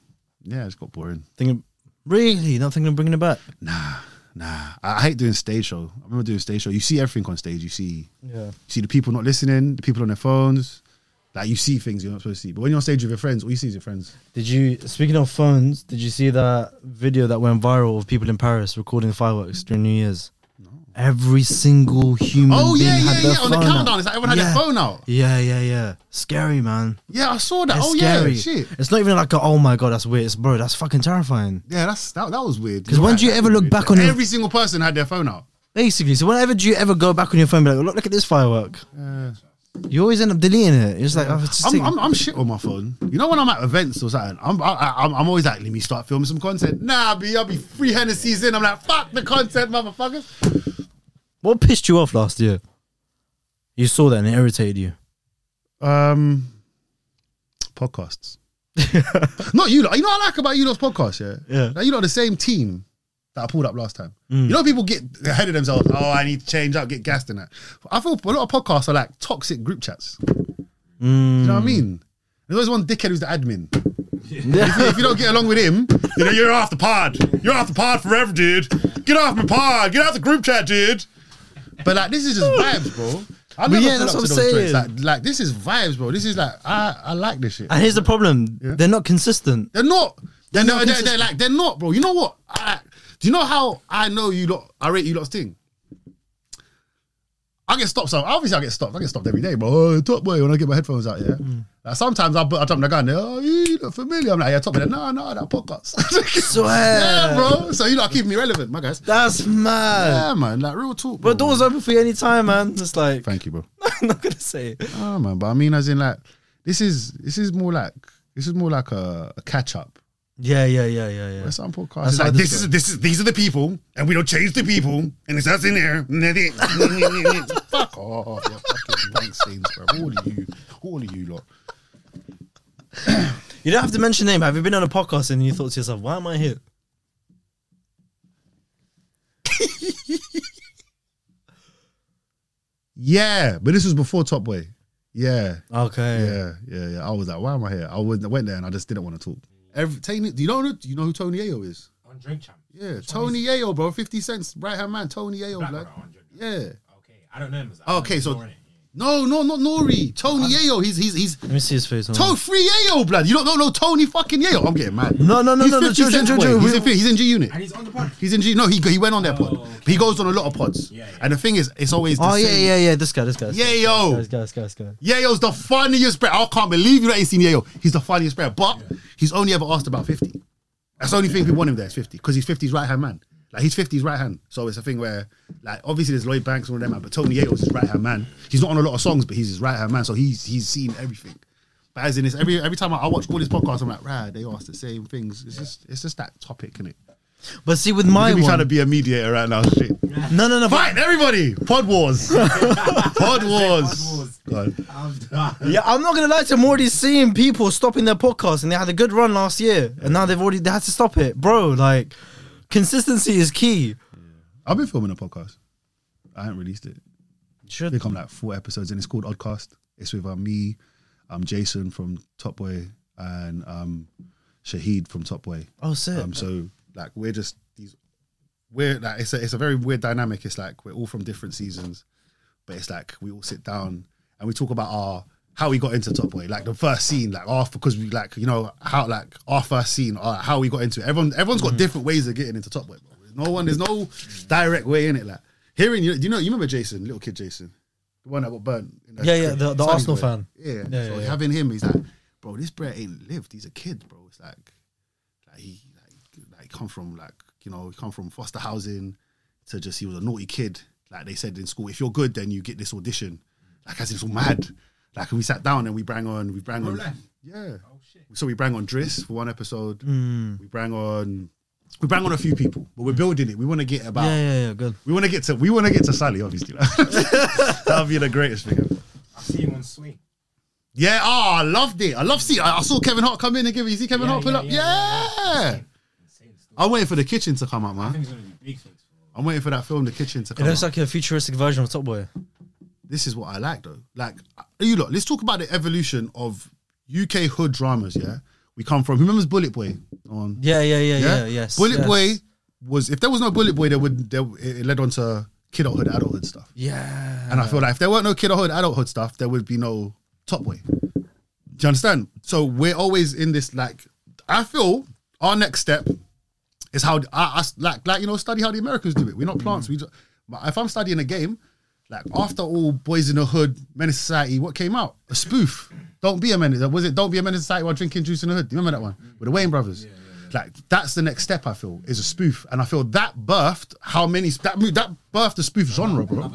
yeah, it's got boring. Thinking, really? Not thinking of bringing it back? Nah, nah. I, I hate doing stage show. I remember doing stage show. You see everything on stage. You see, Yeah. you see the people not listening, the people on their phones. Like you see things you're not supposed to see. But when you're on stage with your friends, all you see is your friends. Did you, speaking of phones, did you see that video that went viral of people in Paris recording fireworks during New Year's? Every single human Oh yeah, yeah, yeah. On the countdown, it's like everyone had Yeah. their phone out. Yeah, yeah, yeah. Scary, man. Yeah, I saw that. It's oh scary. yeah, shit. It's not even like, a, oh my god, that's weird. It's bro, that's fucking terrifying. Yeah, that's that. That was weird. 'Cause You're when do you ever look weird. back on your- Every single person had their phone out. Basically, so whenever do you ever go back on your phone, and be like, look, look at this firework. You always end up deleting it. It's like, oh, it's just I'm, take- I'm, I'm shit on my phone. You know when I'm at events or something, I'm I, I'm, I'm always like, let me start filming some content. Nah, I'll be I'll be three Hennessy's in. I'm like, fuck the content, motherfuckers. what pissed you off last year? You saw that and it irritated you. Um, podcasts. Not you lot. You know what I like about you lot's podcast, yeah? Yeah. Like, you lot are the same team that I pulled up last time. Mm. You know people get ahead of themselves. Oh, I need to change up, get gassed in that. I feel a lot of podcasts are like toxic group chats. You know what I mm. mean? There's always one dickhead who's the admin. If, you, if you don't get along with him, you know, you're off the pod. You're off the pod forever, dude. Get off my pod. Get off the group chat, dude. But like, this is just vibes, bro. I never yeah, pull that's what I'm those joints. saying. Like, like, this is vibes, bro. This is like, I, I like this shit. And here's the problem: Yeah. they're not consistent. They're not. They're, not not. They're, they're, like they're not, bro. You know what? I, do you know how I know you lot? I rate you lot's thing. I get stopped. So obviously I get stopped. I get stopped every day, bro. Oh, top boy when I get my headphones out. Yeah. Mm. Like sometimes I put I jump the gun. There, oh, you look familiar. I'm like, yeah, top boy. No, no, that podcast. Swear. yeah, bro. So you lot keep me relevant, my guys. That's mad. Yeah, man. Like real talk. Bro. But doors open for you anytime, man. It's like Thank you, bro. I'm not gonna say it. Oh man, but I mean, as in like, this is this is more like this is more like a, a catch up. Yeah, yeah, yeah, yeah, yeah. Where some podcasts, That's like this is this is these are the people, and we don't change the people, and it's us in there. and then it- Fuck off, you fucking wank stains, bro. All of you, all of you lot. You don't have to mention name. Have you been on a podcast and you thought to yourself, "Why am I here?" Yeah, but this was before Top Boy. Yeah, Okay. yeah, yeah, yeah. I was like, why am I here? I went, went there and I just didn't want to talk. Every, Tony, do you know? Do you know who Tony Yayo is? On Drink Champ. Yeah, Tony Yayo, bro. Fifty cents, right hand man. Tony Yayo, Black blood. brother on Drink Champ. Yeah. Okay, I don't know him as. Okay, so-. No, no, not Nori. Tony Yayo. He's he's he's Let me see his face. hold on. Tone free Yayo, blood. You don't know no Tony fucking Yayo. I'm getting mad. No, no, no, he's no, no, 50 chill, Cent chill, He's, in, he's in G Unit. And he's on the pod. He's in G. No, he he went on their oh, pod. Oh, okay. He goes on a lot of pods. Yeah, yeah. And the thing is, it's always the Oh yeah, same. yeah, yeah. This guy, this guy. this guy, Yayo. This guy, this guy, this guy. Yayo's the funniest player. I can't believe you ain't seen Yayo. He's the funniest player, but he's only ever asked about fifty. That's the only thing people want him there is fifty because he's 50's right hand man. Like he's 50's right hand. So it's a thing where, like, obviously there's Lloyd Banks and all them, man, but Tony Yayo's his right hand man. He's not on a lot of songs, but he's his right hand man. So he's he's seen everything. But as in this, every every time I, I watch all his podcasts, I'm like, right, they ask the same things. It's just it's just that topic, isn't it? But see, with my I'm trying to be a mediator right now. Shit. no, no, no. Fight everybody! Pod wars. Pod wars. wars. I'm done. Yeah, I'm not gonna lie to you. I'm already seeing people stopping their podcast, and they had a good run last year, and now they've already they had to stop it, bro. Like, consistency is key. I've been filming a podcast. I haven't released it. I Should think I'm like four episodes and it's called Oddcast. It's with um, me, um, Jason from Top Boy, and um, Shahid from Top Boy. oh sick. Um, so like we're just these we're like it's a it's a very weird dynamic. It's like we're all from different seasons, but it's like we all sit down and we talk about our how we got into Top Boy, like the first scene, like our because we like you know how like our first scene, or how we got into it. Everyone everyone's got mm. different ways of getting into Top Boy. Bro. There's no one, there's no direct way in it. Like hearing you, do you know you remember Jason, little kid Jason, the one that got burnt. in that Yeah, yeah, the- the Arsenal boy. fan. Yeah, Yeah, so yeah, yeah. having him, he's like, bro, this bro ain't lived. He's a kid, bro. It's like like he like, like come from like you know he come from foster housing to just he was a naughty kid like they said in school if you're good then you get this audition like as it's all mad like we sat down and we bring on we bring on life? yeah Oh shit. so we bring on Driss for one episode Mm. we bring on we bring on a few people but we're building it we want to get about Yeah, yeah, yeah. Good. we want to get to we want to get to Sully obviously that would be the greatest thing ever. I see him on swing. yeah oh I loved it I love see I, I saw Kevin Hart come in and give you see Kevin Yeah, Hart pull yeah, up yeah, yeah, yeah, yeah. Insane story. I'm waiting for the kitchen to come out I man think it's gonna be big things. I'm waiting for that film, The Kitchen, to It looks out. like a futuristic version of Top Boy. This is what I like though. Like you look, let's talk about the evolution of UK hood dramas. Yeah, we come from. Who remembers Bullet Boy? On Yeah, yeah, yeah, yeah, yeah. yes. Bullet yes. Boy was if there was no Bullet Boy, there would there, it led on to Kidulthood, adulthood stuff. Yeah. And I feel like if there weren't no Kidulthood, adulthood stuff, there would be no Top Boy. Do you understand? So we're always in this like. I feel our next step is how I, I like like you know study how the Americans do it. We're not plants. We just, but if I'm studying a game, like after all Boys in the Hood, Menace Society, what came out? A spoof. Don't be a menace. Was it Don't be a menace society while drinking juice in the hood? Do you remember that one with the Wayans brothers? Like that's the next step. I feel is a spoof, and I feel that birthed how many that that birthed the spoof genre, bro.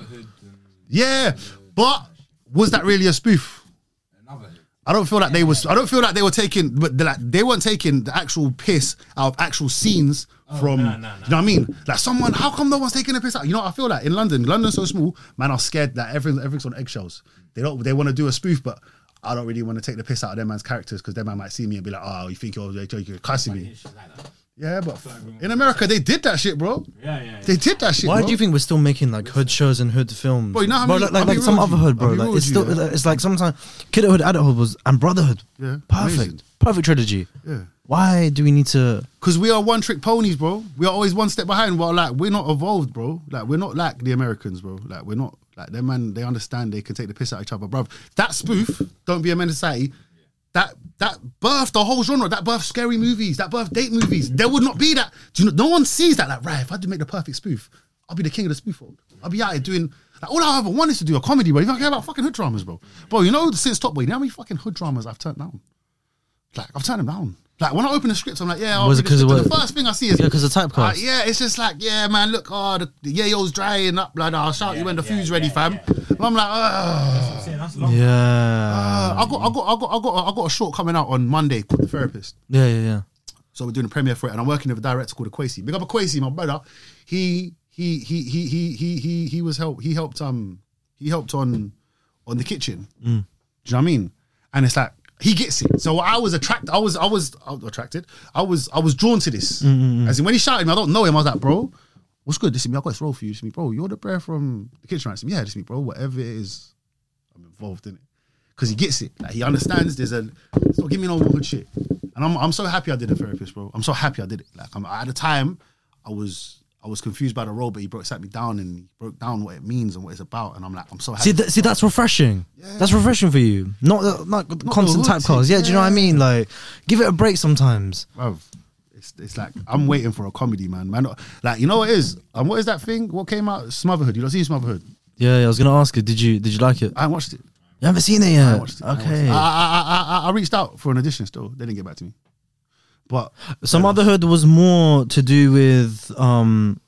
Yeah, but was that really a spoof? another. I don't feel like they was. I don't feel like they were taking, but like they weren't taking the actual piss out of actual scenes Oh, from. Oh, nah, nah, nah. You know what I mean? Like someone, how come no one's taking a piss out? You know, what I feel like in London, London's so small, man, are scared that everything, everything's on eggshells. They don't. They want to do a spoof, but I don't really want to take the piss out of their man's characters because their man might see me and be like, "Oh, you think you're you're, you're cussing me?" Like. Yeah, but in America they did that shit, bro. Yeah, yeah. yeah. They did that shit. Why bro. do you think we're still making like hood shows and hood films? Bro, you know how Bro, many- like, like, like some other hood, bro. Like it's with you, still yeah. it's like sometimes Kidulthood, adulthood was and brotherhood. Yeah, perfect, amazing. perfect trilogy. Yeah. Why do we need to? Because we are one trick ponies, bro. We are always one step behind. Well, like we're not evolved, bro. Like we're not like the Americans, bro. Like we're not like them man. They understand they can take the piss out of each other, bro. That spoof, don't be a menace society. That that birthed the whole genre. That birthed scary movies. That birthed date movies. There would not be that. Do you know? No one sees that. Like, right, if I do make the perfect spoof, I'll be the king of the spoof world. I'll be out here doing. Like, all I ever wanted to do a comedy, bro. You don't care about fucking hood dramas, bro. Bro, you know since Top Boy, you know how many fucking hood dramas I've turned down. Like I've turned them down. Like when I open the script, I'm like, yeah. I'll Was it the 'cause it was- the first thing I see is Yeah, 'cause of the typecast. Uh, yeah, it's just like, yeah, man. Look, oh, the, the yayo's drying up, like, I'll shout you when the yeah, food's yeah, ready, yeah, fam. And I'm like, oh. I'm saying that's long. Yeah, Uh, I got, I got, I got, I got, I got a short coming out on Monday called The Therapist. yeah, yeah, yeah. So we're doing a premiere for it, and I'm working with a director called Akwesi. Big up Akwesi, my brother. He, he, he, he, he, he, he, he was help. He helped, um, he helped on, on the kitchen. Do you know what I mean? And it's like he gets it. So I was attracted. I was, I was, I was attracted. I was, I was drawn to this. Mm, mm, mm. As in when he shouted me, I don't know him. I was like, bro, what's good? This is me. I got this role for you. This is me, bro. You're the bro from the kitchen. Right? Yeah, this is me, bro. Whatever it is, I'm involved in it because he gets it. Like he understands. There's a so give me no good shit. And I'm I'm so happy I did a therapist, bro. I'm so happy I did it. Like I'm, at the time, I was I was confused by the role, but he broke sat me down and he broke down what it means and what it's about. And I'm like, I'm so happy. See, th- see, that's refreshing. That's refreshing for you. Not the, not constant type typecast. thing, Yeah, do you know what I mean? Like, give it a break sometimes. Bruv, it's it's like I'm waiting for a comedy, man. Man, like you know what it is? And what is that thing? What came out? Sumotherhood. You don't see Sumotherhood? Yeah, yeah, I was gonna ask you. Did you did you like it? I watched it. You haven't seen it yet. haven't watched it. I watched Okay. it. I, I, I, I, I reached out for an audition. Still, they didn't get back to me. But Sumotherhood was more to do with um,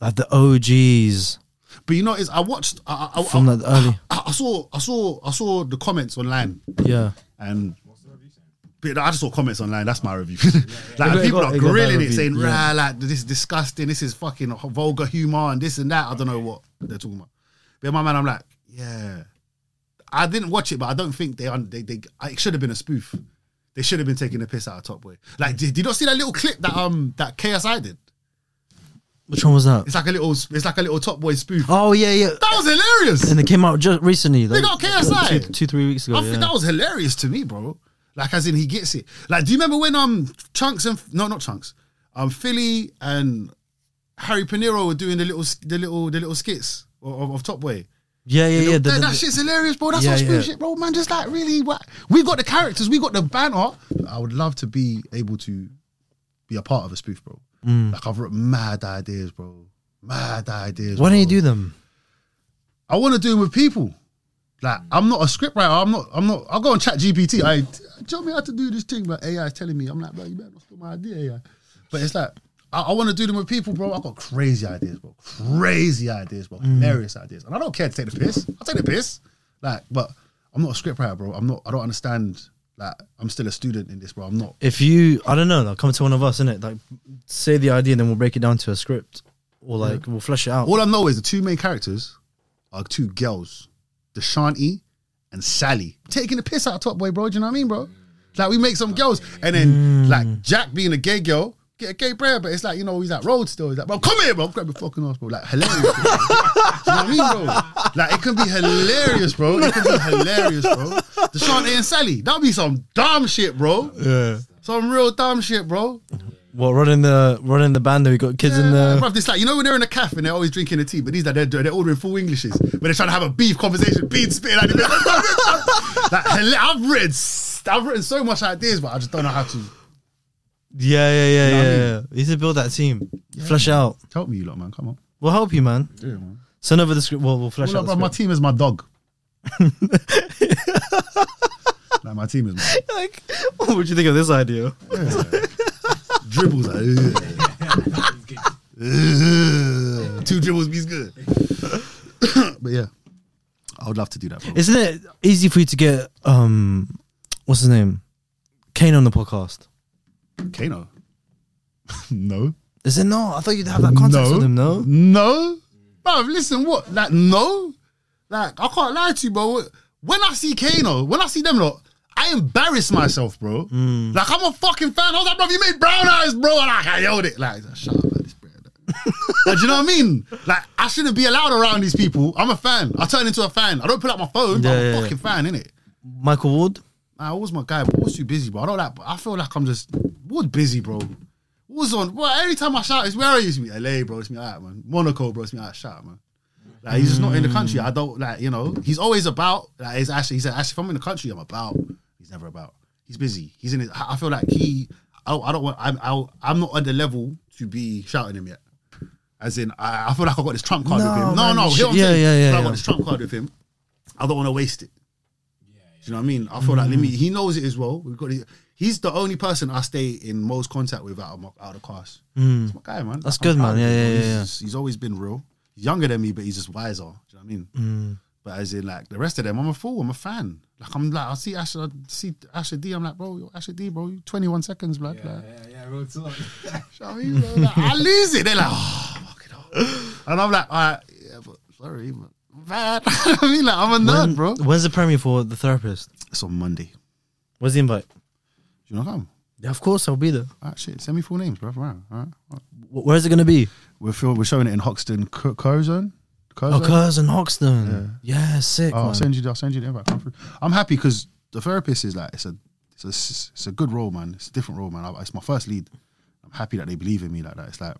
like the OGs but you know, is I watched. I, I, I, from like the early. I, I saw I saw I saw the comments online Yeah. and but I just saw comments online. That's my review. like got- people are it got bad grilling it, saying, yeah. "Rah, like this is disgusting. This is fucking vulgar humor and this and that." I don't know what they're talking about. But my man, I'm like, yeah. I didn't watch it, but I don't think they they they. It should have been a spoof. They should have been taking the piss out of Top Boy. Like, did, did you not see that little clip that um that KSI did? Which one was that? It's like a little it's like a little Top Boy spoof. Oh yeah, yeah. That was hilarious. And it came out just recently. They like, got KSI. two, two, three weeks ago. I yeah. think that was hilarious to me, bro. Like, as in, he gets it. Like, do you remember when um Chunkz and no, not Chunkz, um Filly and Harry Pinero were doing the little the little the little skits of, of, of Top Boy? Yeah, yeah, yeah. that, the- the- that shit's hilarious, bro. That's Yeah, not spoof yeah. shit, bro. Man, just like really, what we got the characters, we got the banter. I would love to be able to be a part of a spoof, bro. Mm. Like I've wrote mad ideas, bro. Mad ideas. Why don't you do them? I want to do it with people. Like I'm not a scriptwriter. I'm not. I'm not. I'll go on Chat GPT. I tell me how to do this thing, but AI is telling me. I'm like, bro, you better not steal my idea, AI. But it's like I, I want to do them with people, bro. I got crazy ideas, bro. Crazy ideas, bro. Mm. Hilarious ideas, and I don't care to take the piss. I'll take the piss. Like, but I'm not a scriptwriter, bro. I'm not. I don't understand. Like, I'm still a student in this, bro. I'm not. If you, I don't know, like, come to one of us, innit? Like, say the idea, and then we'll break it down to a script, or like we'll flesh it out. All I know is the two main characters are two girls, Deshanti and Sally. Taking the piss out of Top Boy, bro. Do you know what I mean, bro? Like we make some girls, and then mm. like Jack being a gay girl get a gay prayer, but it's like, you know, he's like road still. He's like, bro, come here, bro. Grab your fucking ass, bro. Like hilarious. Bro. You know what I mean, bro? Like it can be hilarious, bro. It can be hilarious, bro. Deshante and Sally, that'd be some dumb shit, bro. Yeah. Some real dumb shit, bro. What running the running the band? We got kids in Yeah, the. bruv, it's like you know when they're in a cafe and they're always drinking the tea, but these are they're, they're ordering full Englishes, but they're trying to have a beef conversation, beef spitting like, this. like I've written I've written so much ideas, but I just don't know how to Yeah, yeah, yeah, know yeah. what I yeah. You need to build that team. Flesh out. help me, you lot, man. Come on, We'll help you, man. yeah, man. Send over the script. Well, we'll flesh Well, out. like, bruv, my team is my dog. like my team is my like, what would you think of this idea? dribbles. Like, ugh. Ugh. Two dribbles means good. but yeah, I would love to do that. Bro. Isn't it easy for you to get um, what's his name, Kane on the podcast? Kano. no. Is it not? I thought you'd have that contact with him. No. No. Bro, listen, what? Like, no? Like, I can't lie to you, bro. When I see Kano, when I see them lot, I embarrass myself, bro. Mm. Like, I'm a fucking fan. I was like, bro, you made brown eyes, bro. And like, I yelled it. Like, shut up, man. This bread. like, do you know what I mean? Like, I shouldn't be allowed around these people. I'm a fan. I turn into a fan. I don't pull out my phone, but Yeah, I'm a yeah, fucking fan, innit? Michael Ward. Nah, was my guy, but Ward's too busy, bro. I don't like, I feel like I'm just, Ward's busy, bro. Ward's on, well, every time I shout, it's where are you? It's me, LA, bro. It's me, alright, man. Monaco, bro. It's me, alright, shout, man. Like, he's just not in the country. I don't, like, you know, he's always about, like, he's actually, he said, actually, if I'm in the country, I'm about. He's never about. He's busy. He's in his, I I feel like he, I, I don't want, I'm, I, I'm not on the level to be shouting him yet. As in, I, I feel like I got this trump card No, with him. No, man, no, you hear what I'm should- yeah, yeah, yeah, I yeah. got this trump card with him. I don't want to waste it. Do you know what I mean? I feel like let me. He knows it as well. We've got. He's the only person I stay in most contact with out of my, out of the class. He's my guy, man. Mm. That's I'm good, man. of Yeah, yeah, he's, yeah, yeah. He's always been real. He's younger than me, but he's just wiser. Do you know what I mean? Mm. But as in like the rest of them, I'm a fool. I'm a fan. Like I'm like I see Asher, I see Asher D. I'm like, bro, yo, Asher D, bro, you 21 seconds, blood. Yeah, like, yeah, yeah, real talk. show me, bro. Like, I lose it. They're like, oh, fuck it up. And I'm like, all right, yeah, but sorry, but bad. I mean, like, I'm a nerd, When- bro. When's the premiere for The Therapist? It's on Monday. Where's the invite? Do you want to come? Yeah, of course I'll be there. All right, shit. Send me full names, bro. All right, all right. All right. Wh- Where's it gonna be? We're film, we're showing it in Hoxton, Cu- Curzon. Oh, Curzon? Curzon, Hoxton. Yeah, sick. Oh, I'll man. send you. I'll send you the invite. Come through. I'm happy because the therapist is like it's a it's a it's a good role, man. It's a different role, man. I- It's my first lead. I'm happy that they believe in me like that. It's like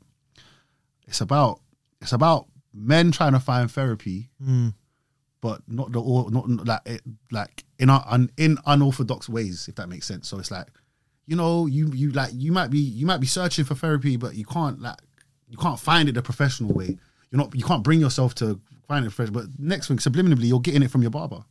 it's about it's about men trying to find therapy, Mm. but not the all not not like it, like in un, un, in unorthodox ways, if that makes sense. So it's like you know you you like you might be you might be searching for therapy, but you can't like you can't find it the professional way. You're not you can't bring yourself to find it fresh. But next thing, subliminally, you're getting it from your barber.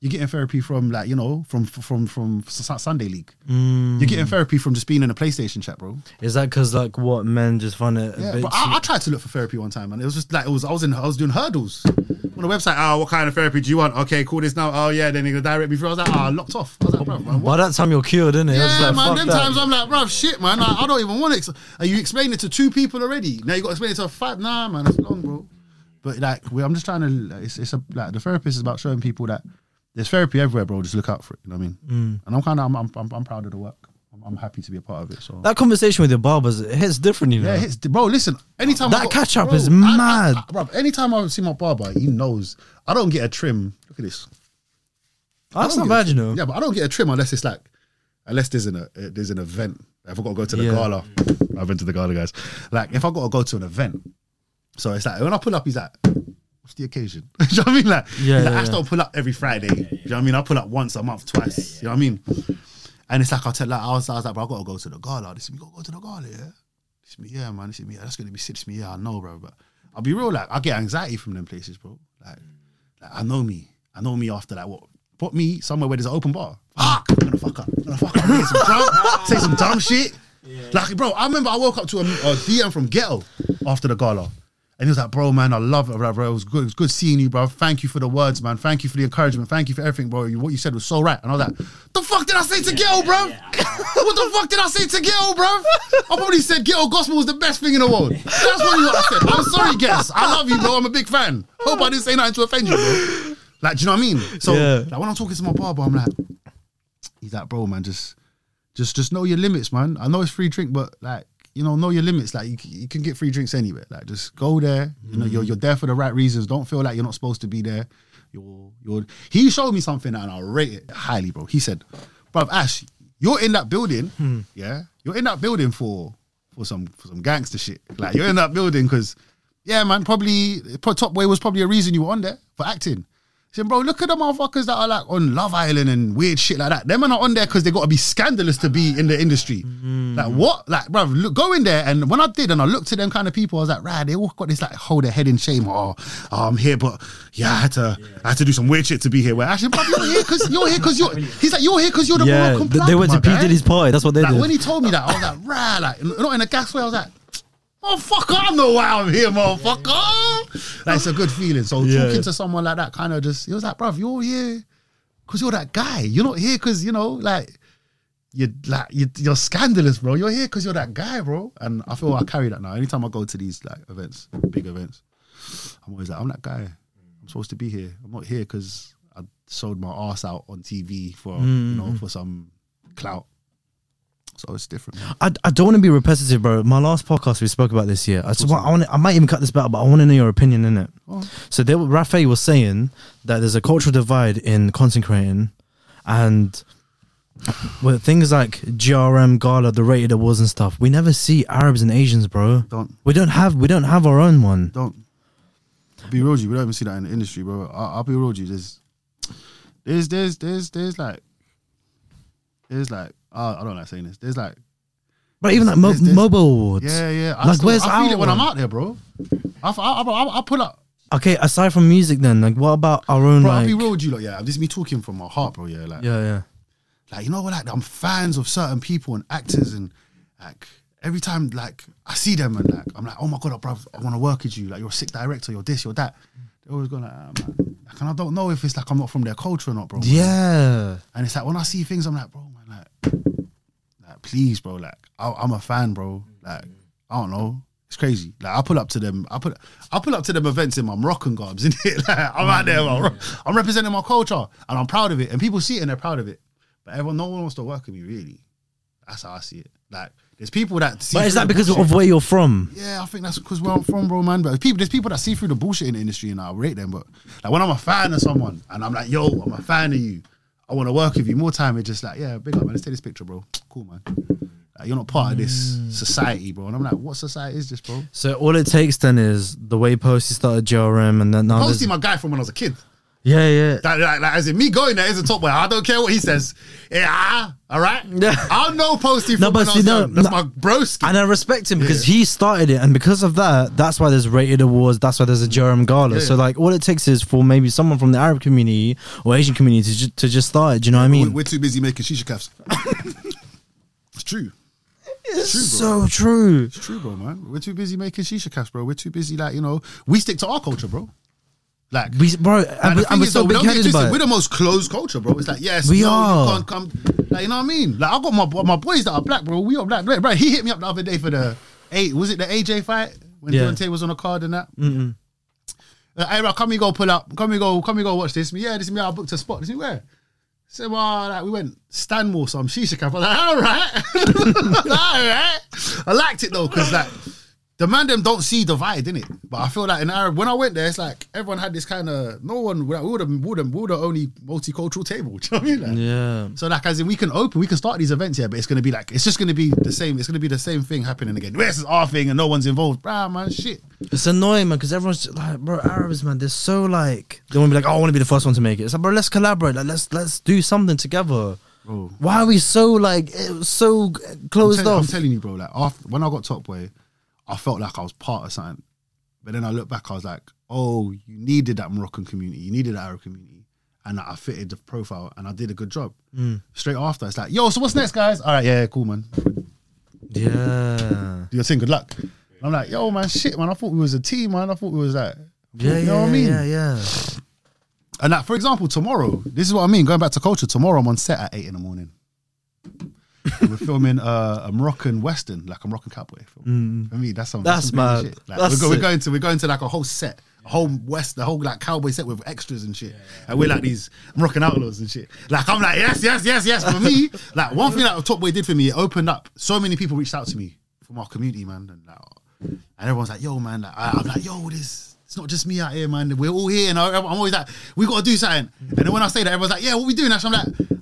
You're getting therapy from like you know from from from S- Sunday League. Mm. You're getting therapy from just being in a PlayStation chat, bro. Is that because like what men just find it a Yeah, bit? but I, I tried to look for therapy one time, and it was just like it was. I was in. I was doing hurdles on the website. Oh, what kind of therapy do you want? Okay, call this now. Oh yeah, then they go direct me through. I was like, ah, locked off. I was like, bro, man, what? By that time you're cured, innit? You're just Yeah, like, man. Them that. times I'm like, bro, shit, man. I, I don't even want it. Are you explaining it to two people already? Now you got to explain it to five. Nah, man, it's long, bro. But like, we, I'm just trying to. It's, it's a like the therapist is about showing people that there's therapy everywhere, bro. Just look out for it. You know what I mean? Mm. And I'm kind of, I'm, I'm, I'm, I'm proud of the work. I'm, happy to be a part of it. So That conversation with your barbers it hits different, you know. yeah, it hits, bro. Listen, anytime That I got- catch-up bro, is I- I- mad. I- bro. Anytime I see my barber, he knows I don't get a trim. Look at this. That's I not don't bad, you know. Yeah, but I don't get a trim unless it's like, unless there's an uh, there's an event. If I got to go to the Yeah. gala, I've been to the gala, guys. Like if I got to go to an event, so it's like when I pull up, he's like, "What's the occasion?" Do you know what I mean? Like, Yeah, like, yeah, I just yeah. don't pull up every Friday. Do you know what I mean? I pull up once a month, twice. You know what I mean? And it's like I tell like I was, I was like, bro, I got to go to the gala. This is me, got to go to the gala, yeah. This is me, yeah, man. This is me, yeah. That's gonna be six me, yeah. I know, bro. But I'll be real, like I get anxiety from them places, bro. Like, like I know me. I know me after that. What? Put me somewhere where there's an open bar. Fuck, I'm gonna fuck up. I'm gonna fuck up. Say some dumb, say some dumb shit. Yeah. Like, bro, I remember I woke up to a, a DM from Ghetts after the gala. And he was like, bro, man, I love it, bro, bro. It was good. It was good seeing you, bro. Thank you for the words, man. Thank you for the encouragement. Thank you for everything, bro. You, what you said was so right. And I was like, the fuck did I say to Ghetts, bro? what the fuck did I say to Ghetts, bro? I probably said Ghetto Gospel was the best thing in the world. That's probably what I said. I'm sorry, guys. I love you, bro. I'm a big fan. Hope I didn't say nothing to offend you, bro. Like, do you know what I mean? So, Yeah. like, when I'm talking to my barber, I'm like, he's like, bro, man, just, just, just know your limits, man. I know it's free drink, but like, you know, know your limits. Like you, you can get free drinks anywhere. Like just go there. You know, you're you're there for the right reasons. Don't feel like you're not supposed to be there. You're you're. He showed me something and I rate it highly, bro. He said, "Bro, Ash, you're in that building. Hmm. Yeah, you're in that building for for some for some gangster shit. Like you're in that building because, yeah, man, probably Top way was probably a reason you were on there for acting." Said, bro, look at the motherfuckers that are like on Love Island and weird shit like that. Them are not on there because they got to be scandalous to be in the industry. Mm. Like what? Like, bro, look, go in there. And when I did, and I looked at them kind of people, I was like, right, they all got this like hold their head in shame. Oh, oh, I'm here, but yeah, I had to, I had to do some weird shit to be here. Where actually, bro, you're here because you're here because you're. He's like, you're here because you're the Yeah, th- plug, they went to P. Diddy's party. That's what they Like did. when he told me that, I was like, right, like not in a gas way. I was like, motherfucker, I know why I'm here, motherfucker. Like it's a good feeling. So Yeah. talking to someone like that, kind of just, he was like, bruv, you're here because you're that guy. You're not here because you know, like. You're like you're, you're scandalous, bro. You're here because you're that guy, bro. And I feel I carry that now. Anytime I go to these like events, big events, I'm always like, I'm that guy. I'm supposed to be here. I'm not here because I sold my ass out on TV for you know mm-hmm. for some clout. So it's different. I, I don't want to be repetitive, bro. My last podcast we spoke about this year. I just want, I want I might even cut this back, but I want to know your opinion in it. Oh. So there, Rafael was saying that there's a cultural divide in content creating, and with things like GRM, Gala, the rated awards and stuff, we never see Arabs and Asians, bro. Don't We don't have we don't have our own one. don't be real you. We don't even see that in the industry, bro. I, I'll be real you. There's there's there's there's there's like there's like uh, I don't like saying this. There's like But even like mo- There's- there's- mobile awards. yeah yeah. I Like, still- where's I feel our it when I'm out there, bro. I I, I, I, pull up. Okay, aside from music, then like what about our own Bro, like? I'll be real with you, like yeah. This is me talking from my heart, bro. Yeah, like Yeah, yeah. like you know what like I'm fans of certain people and actors and like every time like I see them and like I'm like oh my god bro I want to work with you like you're a sick director you're this you're that They're always going like, ah, man like, and I don't know if it's like I'm not from their culture or not bro Yeah. and it's like when I see things I'm like bro man like like please bro like I, I'm a fan bro like I don't know it's crazy like I pull up to them I put I pull up to them events in my Moroccan garbs in it like I'm out there I'm, mm. I'm representing my culture and I'm proud of it and people see it and they're proud of it but everyone no one wants to work with me really that's how I see it like there's people that see But is that because of where you're from? Yeah, I think that's because where I'm from, bro, man. But people, there's people that see through the bullshit in the industry, and I rate them. But like when I'm a fan of someone, and I'm like, yo, I'm a fan of you. I want to work with you. More time, it's just like, yeah, big up, man. Let's take this picture, bro. Cool, man. Like, you're not part of this Mm. society, bro. And I'm like, what society is this, bro? So all it takes then is the way Posty started GRM and then now there's- Posty, my guy from when I was a kid. Yeah, yeah. Like, like, like, as in me going there is a top boy. I don't care what he says. Yeah, all right. Yeah. I know Posty No, but see, no. That's no. my broski. And I respect him because Yeah. he started it, and because of that, that's why there's rated awards. That's why there's a GRM Gala. Yeah. So like, all it takes is for maybe someone from the Arab community or Asian community to, ju- to just start it. Do you know what I mean? We're, we're too busy making shisha caps. it's true. it's true, so true. It's true, bro, man. We're too busy making shisha caps, bro. We're too busy, like, you know, we stick to our culture, bro. Like, We, bro, and, we, and we're is, so big headed about We're the most closed culture, bro. It's like, yes, We no, are. You can't come. Like, you know what I mean? Like, I got my my boys that are black, bro. We are black. Right, right. He hit me up the other day for the eight. Was it the AJ fight when Yeah. Deontay was on the card and that? Mm-mm. Uh, hey, bro, come we go pull up. Come we go. Come we go watch this. Yeah, this is me. I booked a spot. This is where. So well, like, we went Stanmore, some shisha cap. I was like, all right, all right. I liked it though, because like the man them don't see divide in it. But I feel like in Arab, when I went there, it's like everyone had this kind of no one. We would have, would have, would have only multicultural table. Do you know what I mean? Like, Yeah. So like, as in, we can open, we can start these events here, but it's gonna be like, it's just gonna be the same. It's gonna be the same thing happening again. This is our thing, and no one's involved. Bruh, man, shit. It's annoying, man, because everyone's just like, bro, Arabs, man, they're so like, they want to be like, oh, I want to be the first one to make it. It's like, bro, let's collaborate. Like, let's let's do something together. Bro. Why are we so like was so I'm, closed off? I'm telling you, bro. Like after when I got Top Boy, I felt like I was part of something. But then I look back, I was like, oh, you needed that Moroccan community, you needed that Arab community, and I fitted the profile, and I did a good job. Mm. Straight after, it's like, yo, so what's next, guys? All right, yeah, yeah, cool, man. yeah. Do your thing, good luck. And I'm like, yo, man, shit, man. I thought we was a team, man. I thought we was that. Yeah, you yeah, know what I mean? yeah, yeah. And like, for example, tomorrow, this is what I mean. Going back to culture, tomorrow I'm on set at eight in the morning. And we're filming uh, a Moroccan western, like a Moroccan cowboy film. For me, that's some Mm. That's some mad. Shit. Like, That's we're, we're going to we're going to like a whole set, a whole west, the whole like cowboy set with extras and shit. And we're like these Moroccan outlaws and shit. Like I'm like yes, yes, yes, yes. For me, like one thing that Top Boy did for me, it opened up. So many people reached out to me from our community, man, and like, and everyone's like, yo, man, like, I, I'm like, yo, this. It's not just me out here, man. We're all here, and I- I'm always like, we got to do something. And then when I say that, everyone's like, yeah, what we doing? Actually, I'm like,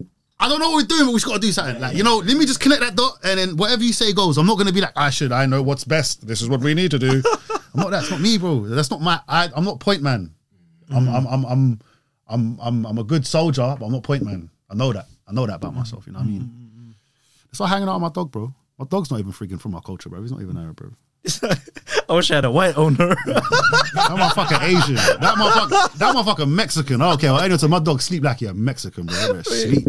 I don't know what we're doing, but we just got to do something. Like, you know, let me just connect that dot, and then whatever you say goes. I'm not gonna be like, I should, I know what's best. This is what we need to do. I'm not. That's not me, bro. That's not my. I, I'm not point man. I'm, I'm, I'm, I'm, I'm, I'm, I'm a good soldier, but I'm not point man. I know that. I know that about myself. You know what I mean? It's like hanging out with my dog, bro. My dog's not even freaking from our culture, bro. He's not even Arab, bro. I wish I had a white owner. That motherfucker Asian. That motherfucker, that motherfucker Mexican. Okay, well, anyway, so my dog sleep like you're Mexican, bro. Bro, Sleep.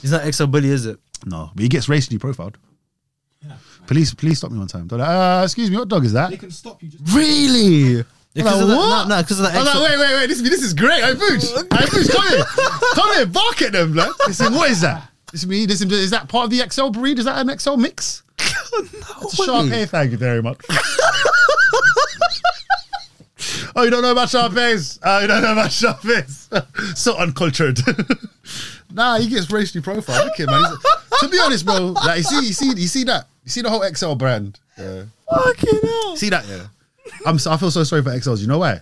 He's not XL bully, is it? No, but he gets racially profiled. Police, police stop me one time. They're like, uh, excuse me, what dog is that? They can stop you just. Really? Because like, of that- what? No, no, because of that. I'm like, XL wait, wait, wait. This, this is great. I Booch. Hey, Booch, come here. Come here. Bark at them, blood. Listen, what is that? This is me. This is is that part of the XL breed? Is that an XL mix? It's a sharp hair. Thank you very much. oh, you don't know about sharp hairs? Oh, you don't know about sharp hairs? so uncultured. Nah, he gets racially profiled. Look at him, man. He's- to be honest, bro, like you see, you see, you see that, you see the whole XL brand. Yeah. Fucking hell. See that? Yeah. I'm. So, I feel so sorry for XLs. You know why?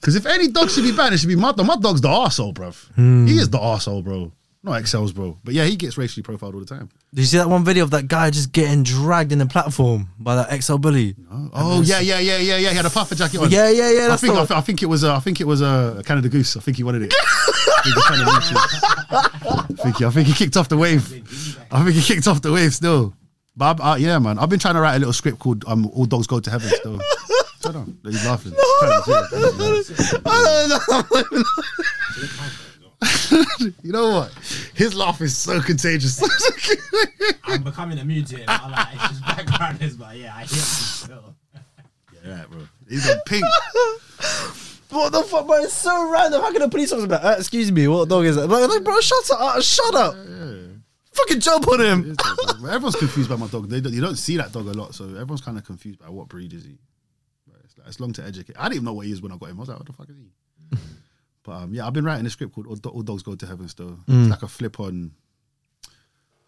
Because if any dog should be banned, it should be my dog. My dog's the arsehole, bruv. Hmm. He is the arsehole, bro. Not excels, bro. But yeah, he gets racially profiled all the time. Did you see that one video of that guy just getting dragged in the platform by that XL bully? Oh yeah, yeah, yeah, yeah, yeah. He had a puffer jacket on. Yeah, yeah, yeah. I think I, th- I think it was uh, I think it was uh, a Canada Goose. I think he wanted it. He was trying to reach it. I think he, I think he kicked off the wave. I think he kicked off the wave still. But uh, yeah, man, I've been trying to write a little script called um, "All Dogs Go to Heaven." Still, shut. He's laughing. you know what? His laugh is so contagious. I'm becoming immune to it. I'm like, it's just background is, but yeah, I hear it still. yeah, right, bro. He's on pink. What the fuck, bro? It's so random. How can a police officer be like, uh, excuse me, what dog is that? Like, like, bro, shut up. uh, shut up. Fucking jump on him. It is. Everyone's confused by my dog. They don't, you don't see that dog a lot, so everyone's kind of confused by what breed is he. But It's, like, it's long to educate. I didn't even know what he is when I got him. I was like, what the fuck is he? But um, yeah, I've been writing a script called "All, Do- All Dogs Go to Heaven." Still, it's like a flip on,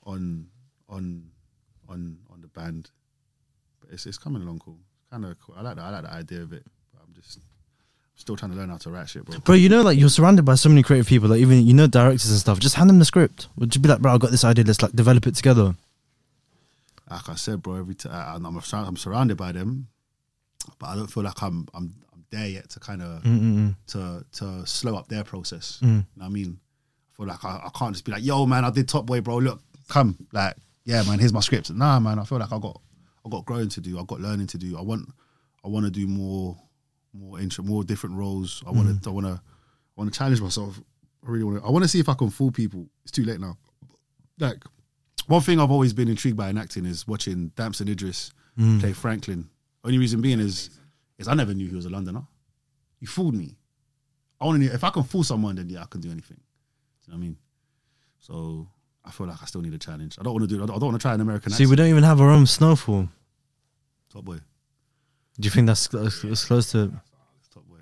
on, on, on, on the band. But it's it's coming along cool. Kind of cool. I like that. I like the idea of it. But I'm just still trying to learn how to write shit, bro. Bro, you know, like you're surrounded by so many creative people, like even you know directors and stuff. Just hand them the script. Would you be like, bro, I've got this idea. Let's like develop it together. like I said, bro, every time I'm, I'm surrounded by them, but I don't feel like I'm I'm there yet to kind of mm, mm, mm. to to slow up their process. You know what I mean? I feel like I, I can't just be like, yo, man, I did Top Boy, bro. Look, come, like, yeah, man, here's my script. Nah, man, I feel like I got I got growing to do. I got learning to do. I want I want to do more more intro, more different roles. I want to I want to I want to challenge myself. I really want to. I want to see if I can fool people. It's too late now. Like one thing I've always been intrigued by in acting is watching Damson Idris play Franklin. Only reason being is is I never knew he was a Londoner. You fooled me. I want to if I can fool someone, then yeah, I can do anything. Do you know what I mean? So I feel like I still need a challenge. I don't want to do. I don't, I don't want to try an American See, accent. we don't even have our own snowfall. Top boy, Do you think that's, that's, that's close to? top boy.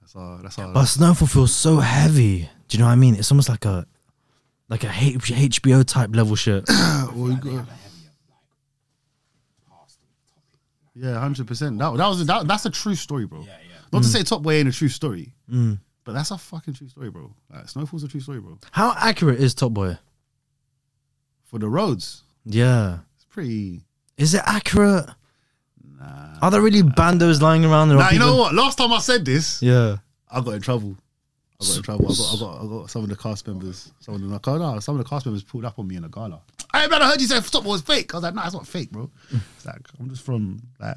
That's all. That's all. But snowfall feels so heavy. Do you know what I mean? It's almost like a like a HBO type level shit. Well, you got- yeah, hundred percent. That that was that, that's a true story, bro. Yeah, yeah. Not to mm. say Top Boy ain't a true story, mm. but that's a fucking true story, bro. Like, Snowfall's a true story, bro. How accurate is Top Boy? For the roads, Yeah. it's pretty. Is it accurate? Nah. Are there really bandos lying around? Or are Now you know people- what? Last time I said this, Yeah. I got in trouble. I got in trouble. I got, I got, I got some of the cast members. Some of the car, no, some of the cast members pulled up on me in a gala. Hey man, I heard you say football was fake. I was like, nah, it's not fake, bro. It's like I'm just from like.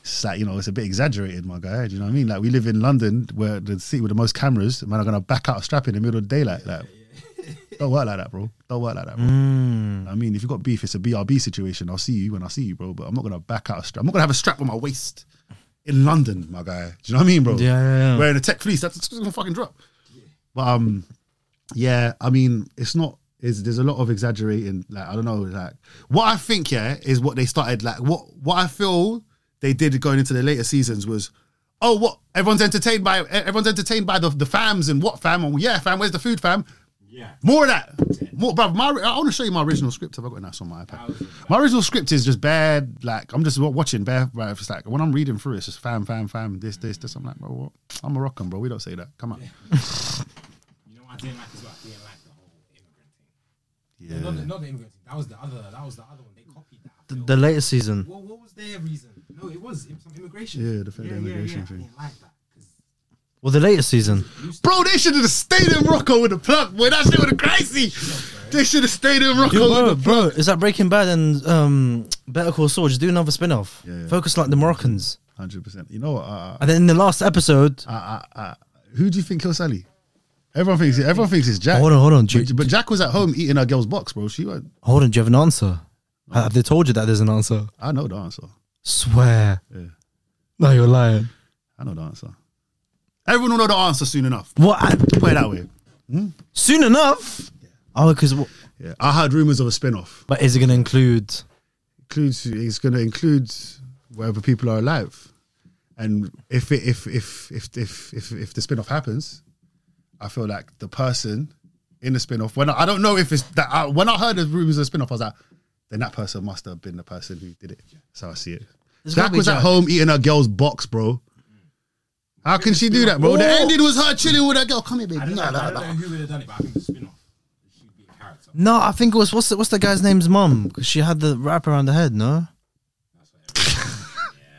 It's like you know, it's a bit exaggerated, my guy. Do you know what I mean? Like we live in London, where the city with the most cameras. Man, are gonna back out a strap in the middle of the daylight. Like, don't work like that, bro. Don't work like that, bro. I mean, if you got beef, it's a BRB situation. I'll see you when I see you, bro. But I'm not gonna back out a strap. I'm not gonna have a strap on my waist in London, my guy. Do you know what I mean, bro? Yeah, yeah, yeah. Wearing a tech fleece, that's gonna fucking drop. But um, yeah, I mean, it's not. Is there's a lot of exaggerating. Like I don't know. Like what I think, yeah, is what they started. Like what what I feel they did going into the later seasons was. Oh, what everyone's entertained by everyone's entertained by the, the fams and what fam? Oh, yeah, fam. Where's the food, fam? Yeah. More of that. More, bro. My, I want to show you my original script. Have I got that on my iPad? My original script is just bad. Like I'm just watching bad. Right, it's like when I'm reading through, it, it's just fam, fam, fam. This, this, this. I'm like, bro, what? I'm Moroccan, bro. We don't say that. Come on. You know what I didn't like as well? I didn't like the whole immigrant thing. Yeah. Not, the, not the immigrant thing. That was the other. That was the other one. They copied that. The, the latest season. what, what was their reason? No, it was, it was some immigration. Yeah, the federal immigration I thing. didn't like that. 'cause Well, the latest season. Bro, they should have stayed in Morocco with the plug. Boy, that shit would have crazy. They should have stayed in Morocco Yo, bro, with the plug. bro, is that Breaking Bad and um, Better Call Saul? Just do another spin off. Yeah, yeah. Focus like the Moroccans. Hundred percent. You know what? Uh, And then in the last episode, uh, uh, uh, who do you think killed Sully? Everyone thinks everyone thinks it's Jaq. hold on, hold on. You, But, but Jaq was at home eating her girl's box, bro. She went. hold on, do you have an answer? Have they told you that there's an answer? I know the answer. Swear. Yeah, No, you're lying. I know the answer. Everyone will know the answer soon enough. What? I- to Put it that way. Hmm? soon enough? Oh, because. Yeah, I heard rumors of a spin-off. But is it going to include. Includes it's going to include wherever people are alive, and if it, if if if if if if the spin-off happens, I feel like the person in the spin-off. When I, I don't know if it's that. I, when I heard the rumors of a spin-off, I was like, then that person must have been the person who did it. That's how I see it. It's Jaq was at home eating her girl's box, bro. How can she do that, bro? The ending was her chilling with her girl. Come here, baby. I don't, Nah, know, nah, I don't nah. know who would have done it, but I think the spin-off should be a character. No, I think it was. What's the, what's the guy's name's mum? Because she had the wrap around the head, no?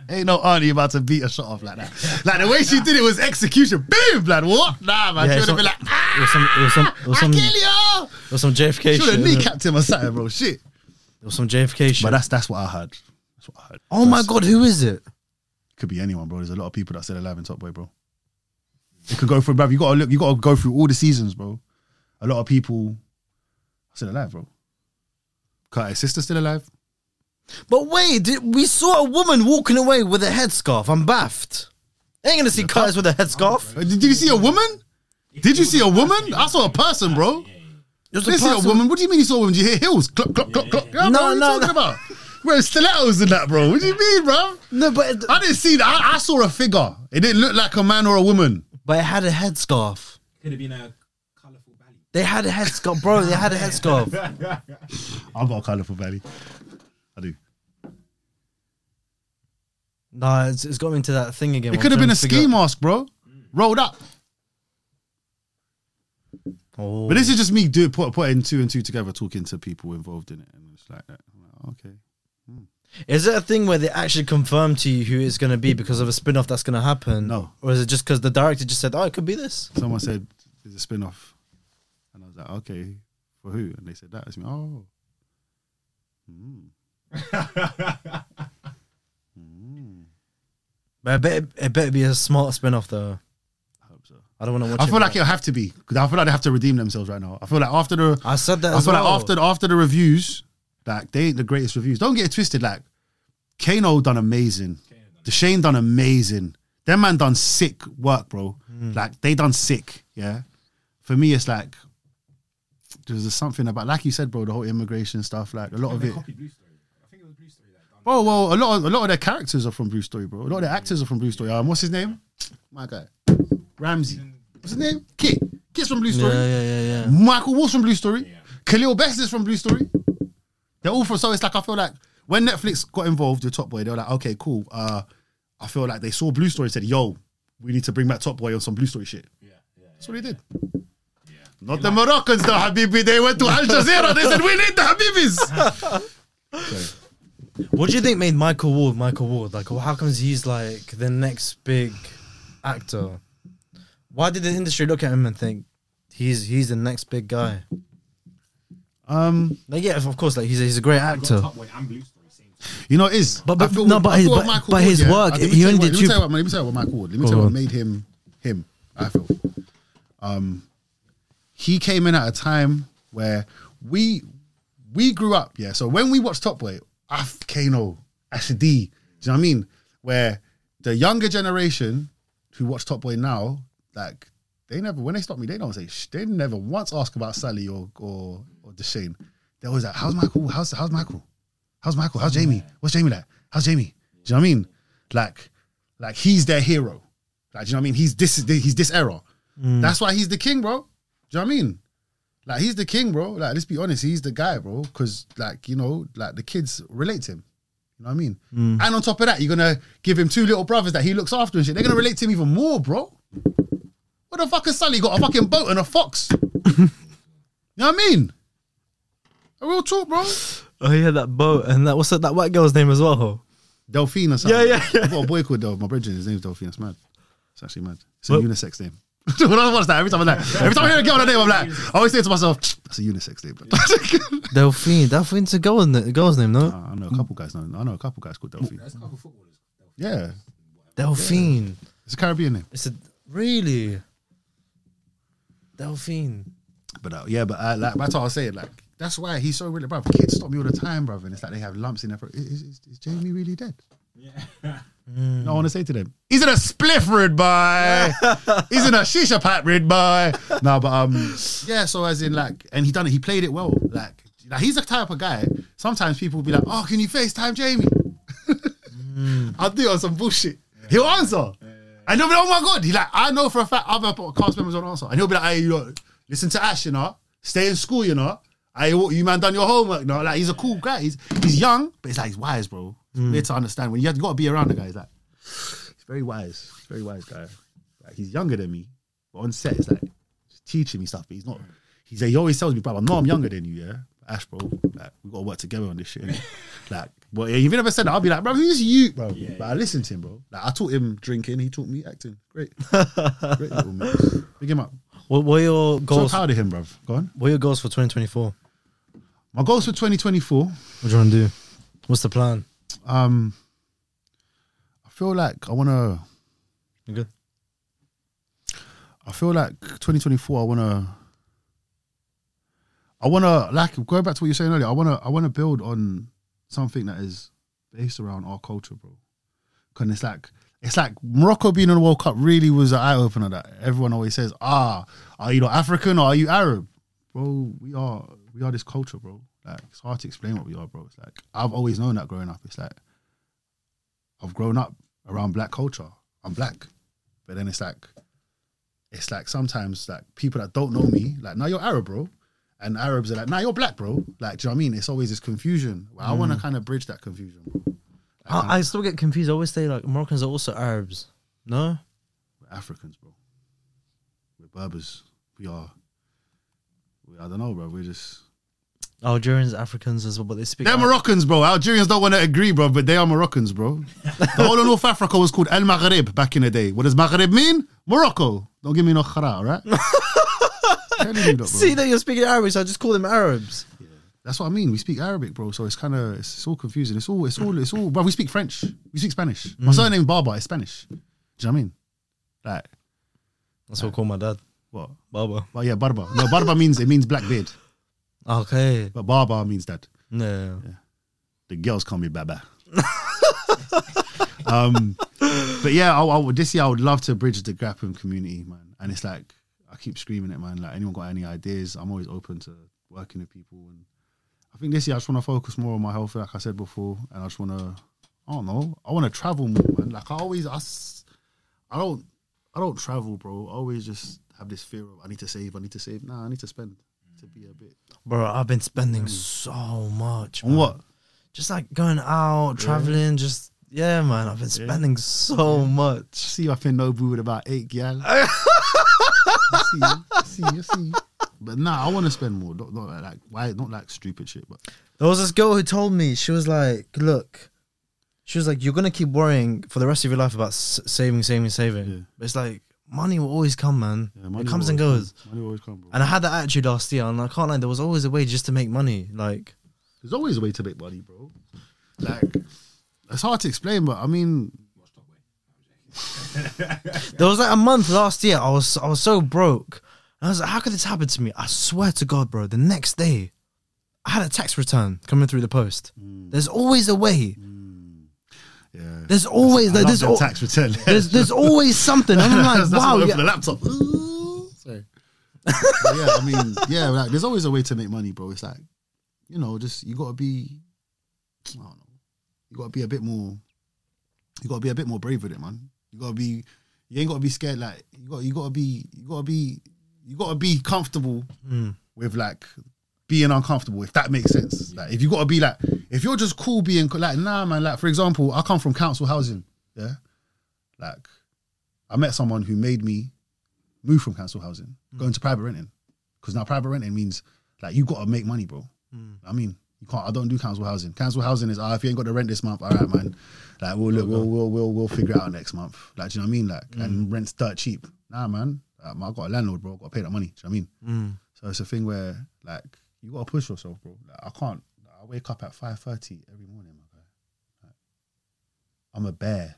Ain't no auntie about to beat a shot off like that. Like the way she did it was execution. Boom, blood. What? Nah, man. Yeah, she would have been like, ah, It was some. It was some. It was I some. kill It you. was some JFK She would shit. have innit? kneecapped him or something, bro. Shit. It was some JFK shit. But that's that's what I heard. That's what I heard. oh my god, who is it? Could be anyone, bro. There's a lot of people that still alive in Top Boy, bro. It could go through, bro. You gotta look. You gotta go through all the seasons, bro. A lot of people are still alive, bro. Curtis' sister still alive. But wait, did, we saw a woman walking away with a headscarf. I'm baffed. Ain't gonna see Curtis with a headscarf. Uh, Did you see a woman? Did you see a woman? I saw a person, bro. It was Did you see a woman? What do you mean you saw a woman? Did you hear hills? Clock, clock, clock, clock. Yeah, No, bro, what are you no, talking no. about? Wearing stilettos and that, bro. What do you mean, bro? No, but it, I didn't see that. I, I saw a figure. It didn't look like a man or a woman. but it had a headscarf. Could have been a colourful belly. They had a headscarf, bro. They had a headscarf. I've got a colourful belly. I do. No, it's, it's got me into that thing again. It could have been a ski figure- mask, bro. Rolled up. Oh. But this is just me do put, putting two and two together, talking to people involved in it, and it's like that. I'm like, okay. Is it a thing where they actually confirm to you who it's going to be because of a spin off that's going to happen? No. Or is it just because the director just said, oh, it could be this? Someone said there's a spin off, and I was like, okay, for who? And they said that. It's me. Oh. Hmm. But it better, it better be a smart spin off, though. I hope so. I don't want to watch I it. feel like it'll have to be because I feel like they have to redeem themselves right now. I feel like after the I said that I as feel well. like after after the reviews, like they ain't the greatest reviews. Don't get it twisted. Like Kano done amazing. Dushane done amazing. Them man done sick work, bro. Hmm. Like they done sick. Yeah. For me, it's like there's something about, like you said, bro, the whole immigration stuff. Like a lot of it. copied Blue Story. I think it was Blue Story that done. Oh well, a lot of a lot of their characters are from Blue Story, bro. A lot of their actors are from Blue Story. Um, what's his name? My guy, Ramsey. What's his name? Kit. Kit's from Blue Story. Yeah, yeah, yeah, yeah. Michael Wolf's from Blue Story. Khalil Best is from Blue Story. They're all from. So it's like I feel like when Netflix got involved with Top Boy, they were like, okay, cool. Uh, I feel like they saw Blue Story and said, yo, we need to bring back Top Boy on some Blue Story shit. Yeah, yeah. That's what they did. Not the Moroccans, though, Habibi. They went to Al Jazeera. They said, we need the Habibis. What do you think made Michael Ward Michael Ward? Like, how comes he's like the next big actor? Why did the industry look at him and think he's he's the next big guy? um, Like, yeah, of course, like he's a, he's a great actor. Top Boy and Blue Story same time. you know, it is. But- but- I no, but his- but- Michael but his Ward, work, let me he tell you only what- did Let me tell you what, let me tell you what Michael Ward. Let me Go tell you what on. made him him. I feel. Um, he came in at a time where we we grew up. Yeah, so when we watched Top Boy, Af Kano, Asher D, do you know what I mean? Where the younger generation who watch Top Boy now, like they never when they stop me, they don't say they never once ask about Sully or or or Dushane. They always like, how's Michael? How's how's Michael? How's Michael? How's Jamie? What's Jamie like? How's Jamie? Do you know what I mean? Like, like he's their hero. Like, do you know what I mean? He's this he's this era. Mm. That's why he's the king, bro. Do you know what I mean? Like he's the king, bro. Like let's be honest, he's the guy, bro. Because like you know, like the kids relate to him. You know what I mean? Mm. And on top of that, you're gonna give him two little brothers that he looks after and shit. They're gonna relate to him even more, bro. What the fuck has Sully got? A fucking boat and a fox. you know what I mean? A real talk, bro. Oh yeah, that boat and that what's that, that white girl's name as well. Delphine or something. Yeah, yeah, yeah. I've got a boy called Del. My brother, his name's Delphine. It's mad. It's actually mad. It's a What? unisex name. When I watch that, every time I'm like, every time I hear a girl on name, I'm like, I always say to myself, that's a unisex name. bro." Delphine. Delphine's a girl, a girl's name, no? I know a couple guys. Know, I know a couple guys called Delphine. There's a couple footballers. Yeah, Delphine. it's a Caribbean name. It's a really Delphine. But uh, yeah, but uh, like that's what I was saying. Like that's why he's so really, bro. Kids stop me all the time, bro, and it's like they have lumps in their throat. Is, is, is Jamie really dead? Yeah. Know, I want to say to them, he's in a spliff by, he's in a shisha pipe rid by. No, but um, yeah. So as in like, and he done it. He played it well. Like, like he's the type of guy. Sometimes people will be like, oh, can you FaceTime Jamie? I'll do it on some bullshit. He'll answer. And they'll be like, oh my God. He like, I know for a fact other cast members won't answer. And he'll be like, hey, you know, listen to Ash, you know, stay in school, you know. Hey, what, you man done your homework, No. Like, he's a cool guy. He's he's young, but he's like, he's wise, bro. It's mm. weird to understand. When you, have, got to be around the guy, he's like, he's very wise. Very wise guy. Like, he's younger than me. But on set, it's like, teaching me stuff, but he's not. He's he always tells me, bro, I know I'm younger than you, yeah. Ash, bro, like we gotta work together on this shit. like, but yeah, if he never said that, I'll be like, bro, who's you, bro? but I listened to him, bro. Like, I taught him drinking, he taught me acting. Great, great little mix. Big him up. What what are your So goals? proud of him, bro. Go on. what are your goals for 2024? My goals for 2024. What do you want to do? What's the plan? Um, I feel like I wanna. You good? I feel like 2024. I wanna. I wanna like going back to what you were saying earlier. I wanna I wanna build on something that is based around our culture, bro. Cause it's like it's like Morocco being in the World Cup really was an eye opener. That everyone always says, "Ah, are you not African or are you Arab?" Bro, we are we are this culture, bro. Like it's hard to explain what we are, bro. It's like I've always known that growing up. It's like I've grown up around black culture. I'm black, but then it's like it's like sometimes like people that don't know me, like, now you're Arab, bro. And Arabs are like, nah, you're black, bro. Like, do you know what I mean? It's always this confusion. Well, I want to mm. kind of bridge that confusion. Like, I, I still get confused. I always say like Moroccans are also Arabs. No? we're Africans, bro. We're Berbers. We are. We, I don't know, bro. We're just. Algerians, Africans as well, but they speak. They're Arab. Moroccans, bro. Algerians don't want to agree, bro, but they are Moroccans, bro. the whole of North Africa was called El Maghreb back in the day. What does Maghreb mean? Morocco. Don't give me no khara, all right? Telling you that. See that you're speaking Arabic, so I just call them Arabs. That's what I mean. We speak Arabic, bro. So it's kind of it's, it's all confusing. It's all it's all it's all. But we speak French. We speak Spanish. My mm. surname Barba is Spanish. Do you know what I mean? Like That's what I call my dad. what? Baba. But yeah, Barba. No, Barba means it means black beard, Okay. but Baba means dad. Yeah. The girls call me Baba. um, but yeah, I, I, this year I would love to bridge the gap in community, man. And it's like I keep screaming it, man. Like anyone got any ideas? I'm always open to working with people. And I think this year I just want to focus more on my health, like I said before, and I just want to, I don't know, I want to travel more, man. Like I always, I, I don't, I don't travel, bro. I always just have this fear of I need to save, I need to save. Nah, I need to spend to be a bit. Bro, I've been spending mm. so much. On man. what? Just like going out, traveling, just yeah, man. I've been spending so much. see up in Nobu with about eight gal. I see, I see, I see. But nah, I want to spend more. Not, not like why, not like stupid shit. But There was this girl who told me she was like, "Look, she was like, you're gonna keep worrying for the rest of your life about s- saving, saving, saving. Yeah. But it's like money will always come, man. yeah, it comes and always goes. come. Money will always come, bro. And I had that attitude last year, and I can't lie, there was always a way just to make money. Like, There's always a way to make money, bro. Like it's hard to explain, but I mean, there was like a month last year, I was I was so broke. And I was like, how could this happen to me? I swear to God, bro. The next day, I had a tax return coming through the post. Mm. There's always a way. Mm. Yeah. There's always like, there's them al- tax return. there's there's always something. I'm like, That's wow, yeah. the laptop. Sorry. Yeah, I mean, yeah, like there's always a way to make money, bro. It's like, you know, just you gotta be, I don't know, you gotta be a bit more, you gotta be a bit more brave with it, man. You gotta be, you ain't gotta be scared. Like you got, you gotta be, you gotta be, you gotta be comfortable hmm. with like being uncomfortable, if that makes sense. Like if you gotta be like, if you're just cool being like, nah, man. Like for example, I come from council housing. Yeah, like I met someone who made me move from council housing, go into private renting, because now private renting means like you gotta make money, bro. I mean, you can't. I don't do council housing. Council housing is, ah, if you ain't got the rent this month, all right, man. Like we'll look, we'll we'll we'll we'll figure it out next month. Like, do you know what I mean? Like, and rent's dirt cheap. Nah, man. Um, I got a landlord, bro. I got to pay that money. Do you know what I mean? So it's a thing where like you gotta push yourself, bro. Like, I can't. Wake up at five thirty every morning, my guy. Like, I'm a bear.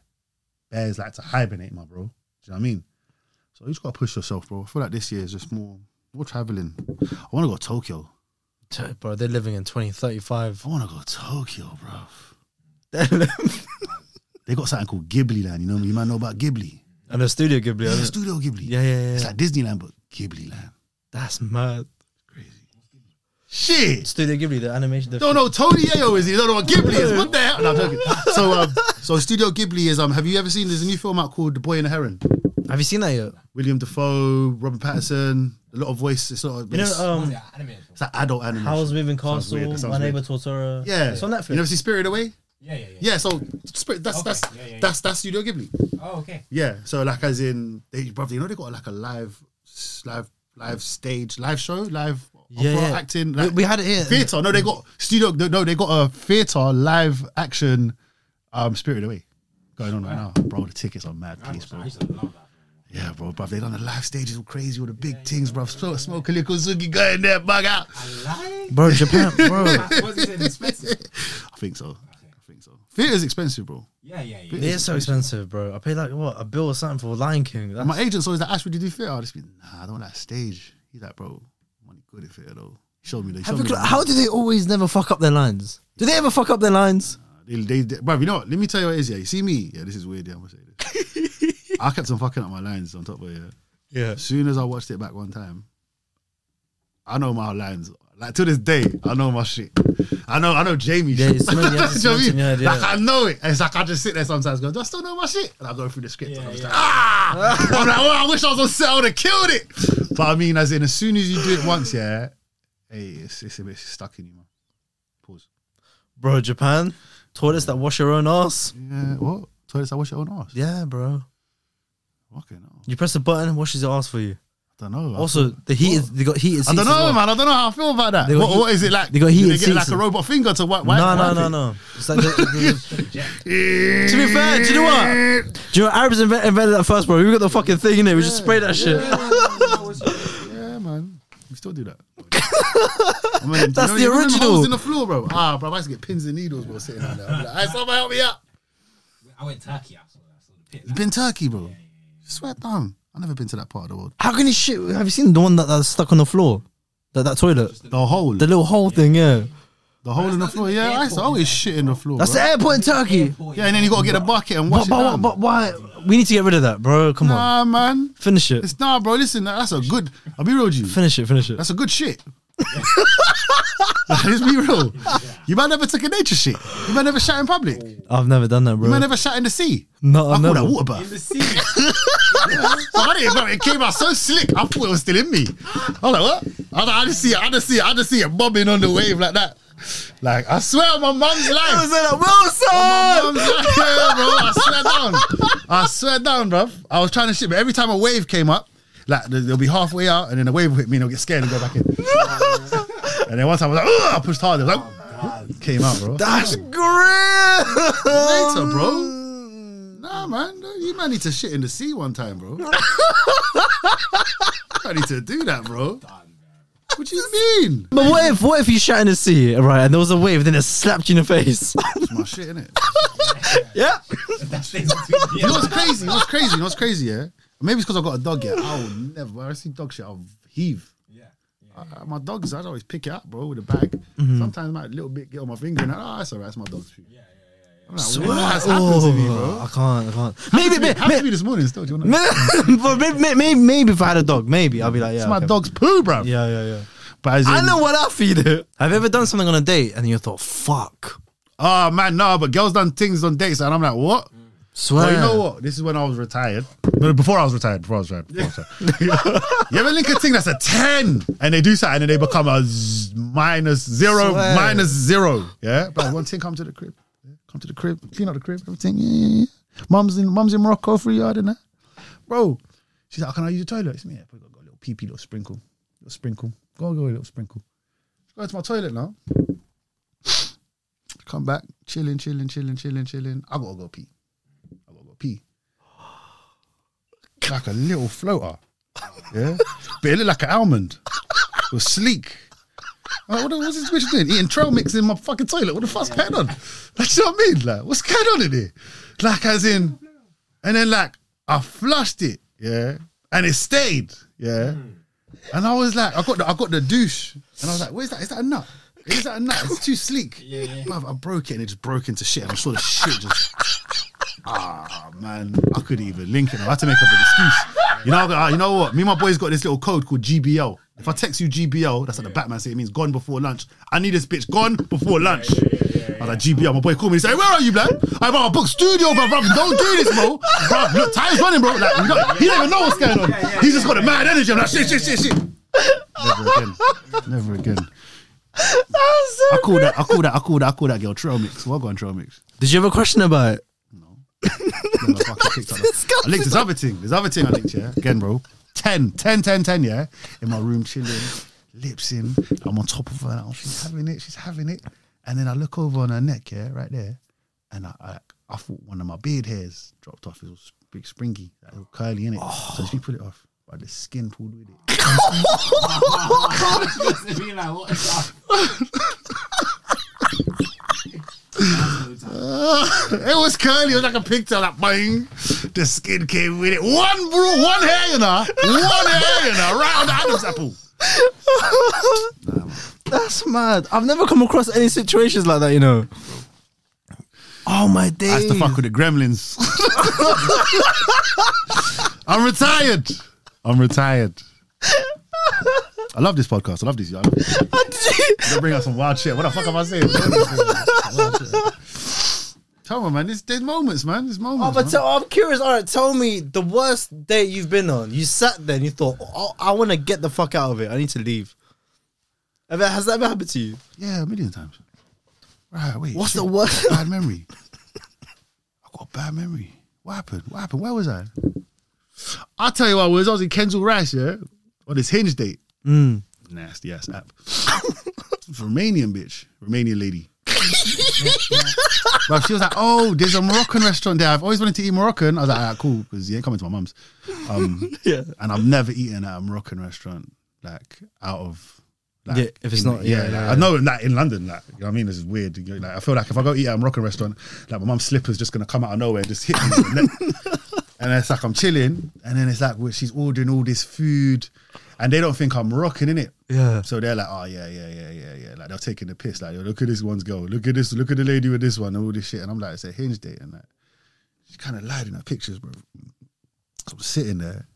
Bears like to hibernate, my bro. Do you know what I mean? So you just gotta push yourself, bro. I feel like this year is just more more traveling. I want to go to Tokyo. Bro, they're living in 2035. I want to go to Tokyo, bro. They got something called Ghibli Land. You know, you might know about Ghibli. and the studio Ghibli. Yeah. Studio Ghibli. Yeah, yeah, yeah. It's like Disneyland, but Ghibli Land. That's mad. Shit. Studio Ghibli, the animation. The Don't know Tony Yayo is he? Don't know Ghibli is. What the hell? No, I'm joking. So, um, so Studio Ghibli is um. Have you ever seen? There's a new film out called The Boy and the Heron. Have you seen that yet? Willem Dafoe, Robert Pattinson, a lot of voice. It's sort of You know, it's, um, it's like adult animation. Howl's Moving Sounds weird, Castle, that sounds My weird. Neighbor Totoro. Yeah, it's on Netflix. You never see Spirit Away? Yeah, yeah, yeah. Yeah, so Spirit. That's Okay, that's yeah, yeah, yeah. that's that's Studio Ghibli. Oh, okay. Yeah, so like as in they, brother, you know they got like a live, live, live stage, live show, live Yeah, opera yeah. acting. We- Like, we had it here. Theater. No, they got studio. No, no, they got a theater live action, um, Spirit Away going on right now, bro. The tickets are mad, please, bro. I used to love that. Yeah, bro, bro. They done the live stages all crazy, all the big things, bro. Smoke, smoke a little Zuki, go in there, bug out. I like. Bro, Japan, bro. Was it expensive? I think so. I think so. Theater's expensive, bro. Yeah, yeah, yeah. It is so expensive, bro. I paid like what a bill or something for Lion King. That's, My agent always like, Ash, would you do theater? I just be, nah, I don't want that stage. He's like, bro, money good though. He showed me. They Have me. the how do they always never fuck up their lines? Do they ever fuck up their lines? They, they, they, bruv, you know what? Let me tell you what it is, yeah. You see me? Yeah, this is weird, yeah, I'm gonna say this. I kept on fucking up my lines on top of it, yeah. Yeah. As soon as I watched it back one time, I know my lines. Like to this day, I know my shit. I know, I know Jamie Yeah, shit. it's you have to Do you know what I mean? your. Like I know it. It's like I just sit there sometimes going, do I still know my shit? And I go through the script and I'm just like, ah! I'm like, oh, I wish I was on set, I would have killed it. But I mean, as in, as soon as you do it once, yeah, hey, it's, it's a bit stuck in you, man. Pause. Bro, Japan, toilets that wash your own ass. Yeah, what? Toilets I wash your own ass. Yeah, bro. Okay, no. You press a button, it washes your ass for you. I don't know. I Also, the heat is they got heated seats. I don't as know, well. man. I don't know how I feel about that. They got What, heat- what is it like? they got Do heated they get like seats. a robot finger to wipe? wipe No, no, no, no. It's like the, the- to be fair, do you know what? do you know Arabs invent, invented that first, bro? We got the fucking thing in it. We just spray that shit. Yeah, man. We still do that. I mean, That's you the you them original. holes in the floor, bro. Ah, bro, I used to get pins and needles, bro, sitting on there. I'm like, hey, someone help me out. I went Turkey. I saw that. I saw the pit. You been Turkey, bro? Swear down. I've never been to that part of the world. How can you shit? Have you seen the one that, that's stuck on the floor? That that toilet, The hole, the little hole thing. Yeah, the hole in the floor. Yeah, I used to always shit in the floor. that's bro. the airport in Turkey. Yeah, and then you gotta get a bucket and wash But, it but, down. but why? We need to get rid of that, bro. Come on, Nah, man. finish it. It's nah, bro. Listen, that's a good. I'll be real with you. Finish it. Finish it. That's a good shit. Let's be real. You might never took a nature shit. You might never shot in public. You I've never done that, bro. You might never shot in the sea. no, I I've call never. that water In bath. the sea. I didn't, bro, it came out so slick. I thought it was still in me. I was like, what? I, was like, I just see it. I just see it. I just see it bobbing on the wave like that. Like I swear on my mum's life. Wilson. Mum's life, yeah, bro. I swear down. I swear down, bro. I was trying to shit, but every time a wave came up, like they- they'll be halfway out, and then the wave will hit me, and they'll get scared and go back in. and then one time I was like, Ugh! I pushed hard. It was like, came out, bro. That's great. Later, bro. Nah, man. You might need to shit in the sea one time, bro. I need to do that, bro. What do you mean? But what if what if you shot in the sea, right, and there was a wave, then it slapped you in the face? It's my shit, innit? yeah. That stays between You know what's crazy? You know what's crazy? You know what's crazy, yeah? Maybe it's because I've got a dog, yeah. I'll never, when I see dog shit, I'll heave. Yeah. I- my dogs, I'd always pick it up, bro, with a bag. Mm-hmm. Sometimes my little bit get on my finger and I, oh, that's all right, it's my dog's food. Yeah, yeah, yeah. I'm like, what has happened to me, oh, bro? Oh, I can't. I can't. Maybe, maybe, Happened to me this morning still, do you want to maybe, but maybe, maybe, maybe if I had a dog, maybe I'll be like, yeah. It's my okay. dog's poo, bro. Yeah, yeah, yeah. But as I in- know what I feed it. Have you ever done something on a date and you thought, fuck? Oh man, no, but girls done things on dates, and I'm like, what? Swear. Well, you know what? This is when I was retired. No, before I was retired. Before I was retired. Before I was retired. you ever link a thing that's a 10 and they do something and they become a z- minus zero, Swear. minus zero. Yeah? But one thing come to the crib. Come to the crib, clean up the crib, everything. Yeah, yeah, yeah. Mum's in, mum's in Morocco, free yard and that. Bro, she's like, oh, can I use the toilet? It's me. Yeah, got got a little pee pee, little sprinkle. Little sprinkle. Go, go, a little sprinkle. Go to my toilet now. Come back, chilling, chilling, chilling, chilling, chilling. I gotta go pee. I gotta go pee. Like a little floater. Yeah. But it looked like an almond. It was sleek. Like, what what's this bitch doing? Eating trail mix in my fucking toilet. What the fuck's going on? Like, you know what I mean? Like, what's going on in here? Like, as in, and then like, I flushed it, yeah, and it stayed, yeah. And I was like, I got the, I got the douche, and I was like, where's that? Is that a nut? Is that a nut? It's too sleek. Yeah, yeah. Bruv, I broke it and it just broke into shit. And I saw the shit just. Ah man, I couldn't even link it. I had to make up an excuse. You know, you know what? Me and my boys got this little code called GBL. If I text you GBL, that's like the Batman say it means gone before lunch. I need this bitch gone before lunch. I was like GBL. My boy called me and said, "Where are you, blood? I bought a book studio, bro. bro. Don't do this, bro. Bro, look, time's running, bro. Like, you know, he don't even know what's going on. He's just got a mad energy. I'm like, shit, shit, shit, shit. Never again. Never again. I call that. I call that. I call that. I call that girl trail mix. What go on trail mix? Did you have a question about it? Never fucking picked up. I linked this other thing. This other thing I linked, yeah. Again, bro. 10, 10, 10, 10, yeah. In my room, chilling, lips in. I'm on top of her now. Oh, she's having it. She's having it. And then I look over on her neck, yeah, right there. And I, I, I thought one of my beard hairs dropped off. It was big springy, like, all curly in it. So she pulled it off. But the skin pulled with it. Be like, what is that? it was curly. It was like a pigtail, like bang. The skin came with it. One bro, one hair, you know, one hair, you know, right on the Adam's apple. That's mad. I've never come across any situations like that, you know. Oh my I days. used to fuck with the gremlins. I'm retired. I'm retired. I love this podcast. I love this. I love it. They bring out some wild shit. What the fuck am I saying? Tell me, man. There's, there's moments, man. There's moments. Oh, but man. tell, I'm curious. All right, tell me the worst date you've been on. You sat there and you thought, oh, I want to get the fuck out of it. I need to leave. Ever, has that ever happened to you? yeah, a million times. Right, wait. What's shit. the worst? Bad memory. I got a bad memory. What happened? What happened? Where was I? I'll tell you what I was. I was in Kensal Rise, yeah, on this hinge date. Mm. Nasty ass app. Romanian bitch. Romanian lady. but she was like, oh, there's a Moroccan restaurant there. I've always wanted to eat Moroccan. I was like, all right, cool, because you ain't coming to my mum's. Um, Yeah. And I've never eaten at a Moroccan restaurant, like, out of. Like, Yeah, if it's in- not- yeah, like, yeah, I know that in London, like, you know what I mean? This is weird. Like, I feel like if I go eat at a Moroccan restaurant, like, my mum's slipper's just gonna come out of nowhere and just hit me. and it's like I'm chilling, and then it's like well, she's ordering all this food, and they don't think I'm rocking in it. Yeah. So they're like, oh yeah, yeah, yeah, yeah, yeah. Like they're taking the piss. Like, Yo, look at this one's girl. Look at this. Look at the lady with this one and all this shit. And I'm like, it's a hinge date, and like, she kind of lied in her pictures, bro. So I'm sitting there.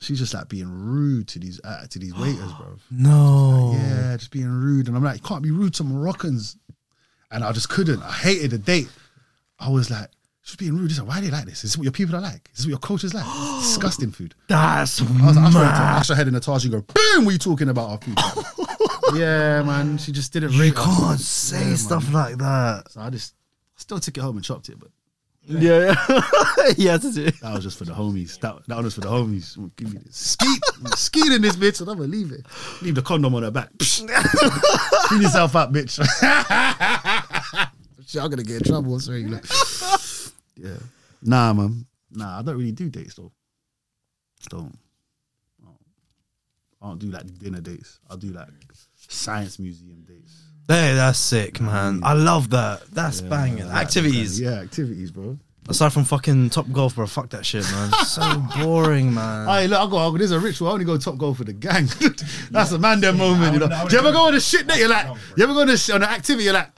She's just like being rude to these uh, to these waiters, bro. No. Yeah, just being rude. And I'm like, you can't be rude to Moroccans. And I just couldn't. I hated the date. I was like, she's being rude. She's like, why do you like this? Is this what your people are like? Is this what your culture's like? It's disgusting food. That's I was like, I was ready to mad. mash her head in the Taj and go, boom, what are you talking about our food? yeah, man. She just didn't You rate us. can't say Yeah, stuff man. like that. So I just still took it home and chopped it, but Yeah, yeah. that's it. that was just for the homies. That, that one was for the homies. Give me this. Skeet. Skeet in this bitch, and I'm gonna leave it. Leave the condom on her back. Clean yourself up, bitch. Shit, I'm gonna get in trouble. Sorry. Like, yeah. Nah, man. Nah, I don't really do dates though. Don't. I don't- I don't do like dinner dates. I'll do like science museum dates. Hey, that's sick, man. I love that. That's banging. I Activities. them yeah, activities, bro. Aside from fucking Top Golf, bro. Fuck that shit, man. so boring, man. Hey, look, I go. There's a ritual. I only go top Golf for the gang. That's a man them moment, you know. Do you ever go on a shit that you're like? You ever go on a sh- on an activity? You're like,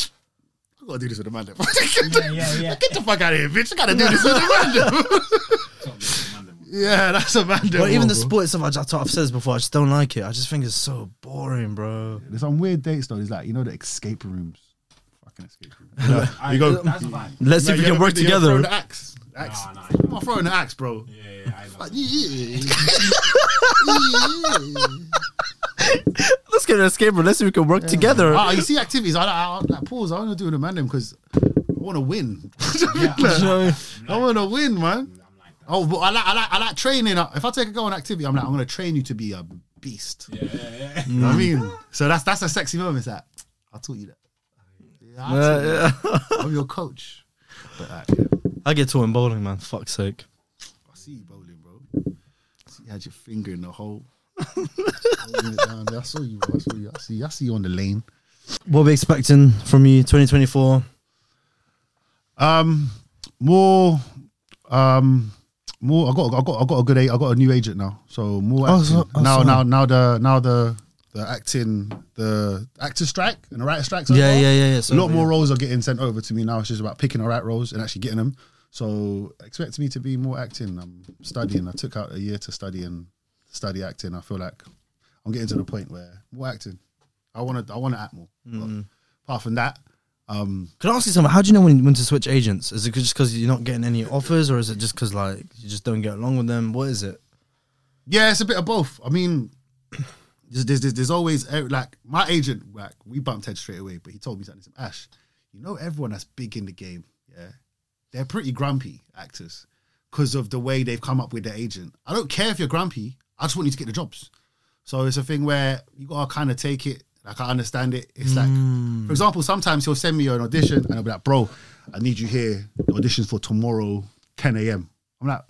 I gotta do this with the man them. Yeah, yeah, yeah. Get the fuck out of here, bitch! I gotta do this with the man yeah, that's a man them. But even the bro. sport stuff, I just, I've said this before. I just don't like it. I just think it's so boring, bro. There's some weird dates though. There's like you know the escape rooms. Fucking escape rooms. You, know, you go. That's fine. Let's see if we can work been- you ever together. thrown the axe. Axe. Nah, nah, I'm not throwing the axe, bro. Yeah, yeah, I know. Like, yeah. Let's get an escape room. Let's see if we can work together. Ah, you see activities. I, I, I like pause. I want to do them, man, them because I want to win. Yeah, You know I want to win, man. I'm like. Oh, but I like, I like, I like training. If I take a go on activity, I'm like, I'm gonna train you to be a beast. Yeah, yeah, yeah. You know what I mean? So that's that's a sexy moment. It's like, I taught you that. Yeah, I taught Yeah, you yeah. that. I'm your coach. But uh, yeah, I get taught in bowling, man. Fuck's sake. I see you bowling, bro. See, you had your finger in the hole. Holding it down there. I saw you. I saw you. I see. I see you on the lane. What are we expecting from you 2024? Um, more, um, more. I got, I got, I got a good. a- I got a new agent now. So more Oh, so- oh, now, so- now, now the, now the, the acting, the actor strike and the writer strike. Yeah, yeah, yeah, yeah. So, a lot more yeah. roles are getting sent over to me now. It's just about picking the right roles and actually getting them. So expect me to be more acting. I'm studying. I took out a year to study and study acting. I feel like I'm getting to the point where more acting. I want to. I want to act more. But apart from that, um, Can I ask you something? How do you know when, when to switch agents? Is it just because you're not getting any offers, or is it just because like you just don't get along with them? What is it? yeah, it's a bit of both. I mean, there's there's, there's, there's always eh, like my agent. Like we bumped heads straight away, but he told me something. He said, Ash, you know everyone that's big in the game. Yeah, they're pretty grumpy actors because of the way they've come up with their agent. I don't care if you're grumpy. I just want you to get the jobs. So it's a thing where you gotta kind of take it. Like I understand it. It's like, mm. for example, sometimes he'll send me an audition and I'll be like, "Bro, I need you here. The audition's for tomorrow, 10 a.m." I'm like,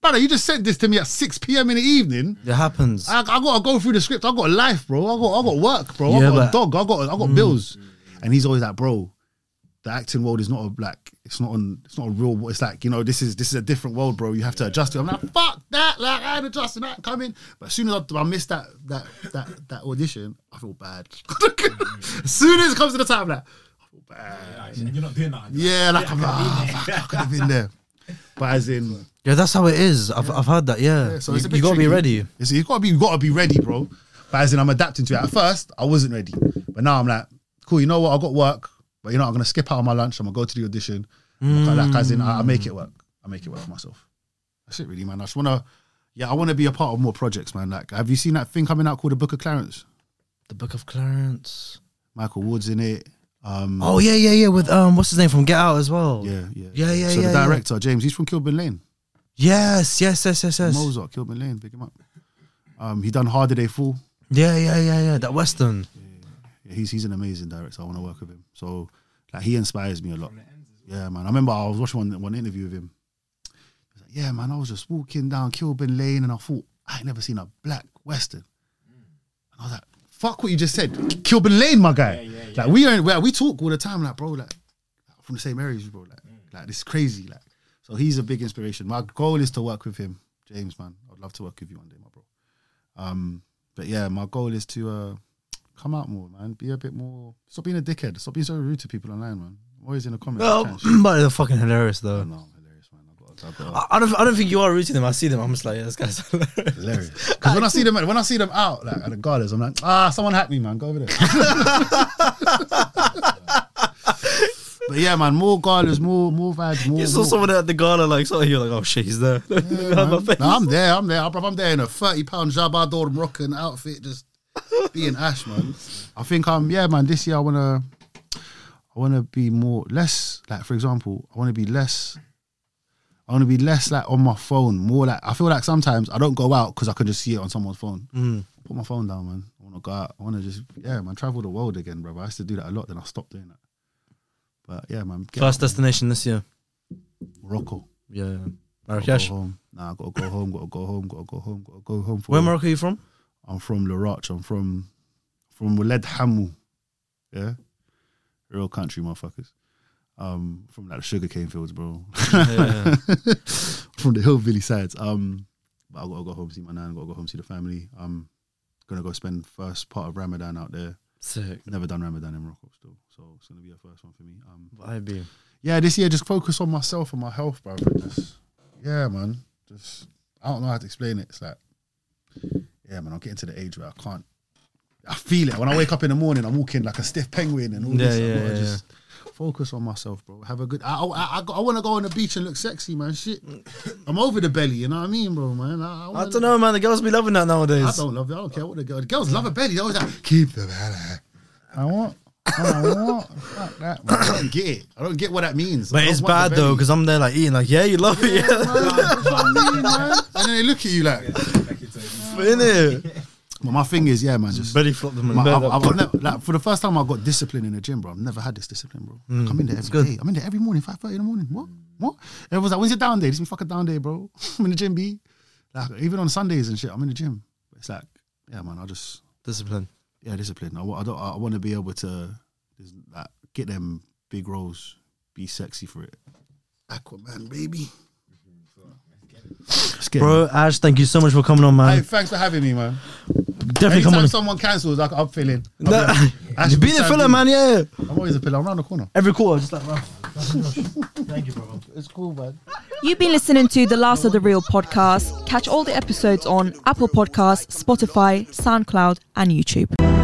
"Brother, you just sent this to me at 6 p.m. in the evening. It happens. I, I gotta go through the script. I got a life, bro. I got I got work, bro. I Yeah, got but- a dog. I got I got bills." Mm. And he's always like, "Bro, the acting world is not a like it's not on it's not a real it's like you know this is this is a different world bro. You have to adjust to it. I'm like fuck that like I ain't adjusting that coming. But as soon as I, I miss that that that that audition I feel bad. As soon as it comes to the time I'm like I feel bad. And you're not doing that. yeah like I'm like ah, fuck, I could have been there. but as in yeah, that's how it is. I've I've heard that. Yeah, yeah, so you, it's a bit you gotta be ready. It's, you gotta be you gotta be ready bro. But as in I'm adapting to it. At first I wasn't ready. But now I'm like cool you know what? I got work but you know I'm gonna skip out on my lunch I'm gonna go to the audition like as in I, I make it work I make it work for myself that's it really man I just wanna yeah I wanna be a part of more projects man like have you seen that thing coming out called the Book of Clarence The Book of Clarence. Michael Ward's in it um Oh yeah, yeah, yeah. With um, what's his name from Get Out as well. yeah yeah Yeah, yeah, so yeah, the yeah. director James he's from Kilburn Lane Yes, yes, yes, yes, yes. Mozart Kilburn Lane pick him up um he done Harder They Fall Yeah, yeah, yeah, yeah. That Western. Yeah, he's he's an amazing director. I want to work with him. So like he inspires me a lot. Yeah, man. I remember I was watching one one interview with him. He was like, yeah, man. I was just walking down Kilburn Lane and I thought I ain't never seen a black western. And I was like, fuck what you just said. Kilburn Lane, my guy. yeah, Like we are, we, we talk all the time, like bro, like from the same areas, bro. Like, like this is crazy. Like, so he's a big inspiration. My goal is to work with him, James, man. I'd love to work with you one day, my bro. Um, but yeah, my goal is to uh, come out more, man. Be a bit more. Stop being a dickhead. Stop being so rude to people online, man. I'm always in the comments. Chatting but they're fucking hilarious though. no, I'm hilarious, man. I got, I got, I, I don't. I don't think you are rooting them. I see them. I'm just like, yeah, this guy's hilarious. hilarious. Because when I see them, when I see them out, like at the galas, I'm like, ah, someone hacked me, man. Go over there. but yeah, man, more galas, more, more vibes, more. You saw more. someone at the gala, like, so you're like, oh shit, he's there. Yeah. No, I'm there. I'm there. Bro, I'm there in a 30 pound Jabador Moroccan outfit, just being Ash, man. I think I'm, yeah, man, this year I want to, I want to be more, less, like, for example, I want to be less, I want to be less, like, on my phone, more like, I feel like sometimes I don't go out because I can just see it on someone's phone. Mm. Put my phone down, man. I want to go out. I want to just, yeah, man, travel the world again, bro. I used to do that a lot, then I stopped doing that. But yeah, man. First out, destination this year. Morocco. Yeah, yeah. Marrakesh. Go home. Nah, I gotta go home. Gotta go home. Gotta go home. Gotta go home. For Where Morocco are you from? I'm from Larache. I'm from from Waled Hamou. Yeah, real country motherfuckers. Um, from like the sugarcane fields, bro. Yeah. from the hillbilly sides. Um, but I gotta go home see my nan. Gotta go home see the family. I'm gonna go spend first part of Ramadan out there. Sick. Never done Ramadan in Morocco still, so it's gonna be a first one for me. Um, Vibe. yeah, this year just focus on myself and my health, bro. Just yeah, man. Just I don't know how to explain it. It's like yeah, man. I'm getting to the age where I can't. I feel it when I wake up in the morning. I'm walking like a stiff penguin and all Yeah, this. yeah, I gotta yeah, just focus on myself, bro. Have a good. I I, I, I want to go on the beach and look sexy, man. Shit, I'm over the belly. You know what I mean, bro, man. I, I wanna- don't know, man. The girls be loving that nowadays. I don't love it. I don't care what the girls. The girls love a belly. They always like keep the belly. I want. I want. Fuck that. Man. I don't get it. I don't get what that means. But it's bad though, because I'm there like eating, like, yeah, you love it, yeah. Man, that's what I mean, man. And then they look at you like. Innit? But my thing is, yeah, man. Just Belly flop them My, bed. I've, I've never, like, for the first time I got discipline in the gym, bro. I've never had this discipline, bro. Mm, I'm in there every day. I'm in there every morning, five thirty in the morning. What? What? Everyone's like, "When's your down day?" This is my fucking down day, bro. I'm in the gym, b. Like even on Sundays and shit, I'm in the gym. It's like, yeah, man. I just Discipline. yeah, discipline. I, I don't. I want to be able to just, like get them big roles, be sexy for it. Aquaman, baby. Let's get it. Bro, Ash, thank you so much for coming on, man. Hey, thanks for having me, man. Definitely come on. someone cancels, I, I'm feeling. I'm Nah, like, Ash, you be the filler, man, yeah. I'm always a pillar. I'm around the corner. Every quarter, just like, Thank you, bro. It's cool, man. You've been listening to the Last of the Real podcast. Catch all the episodes on Apple Podcasts, Spotify, SoundCloud, and YouTube.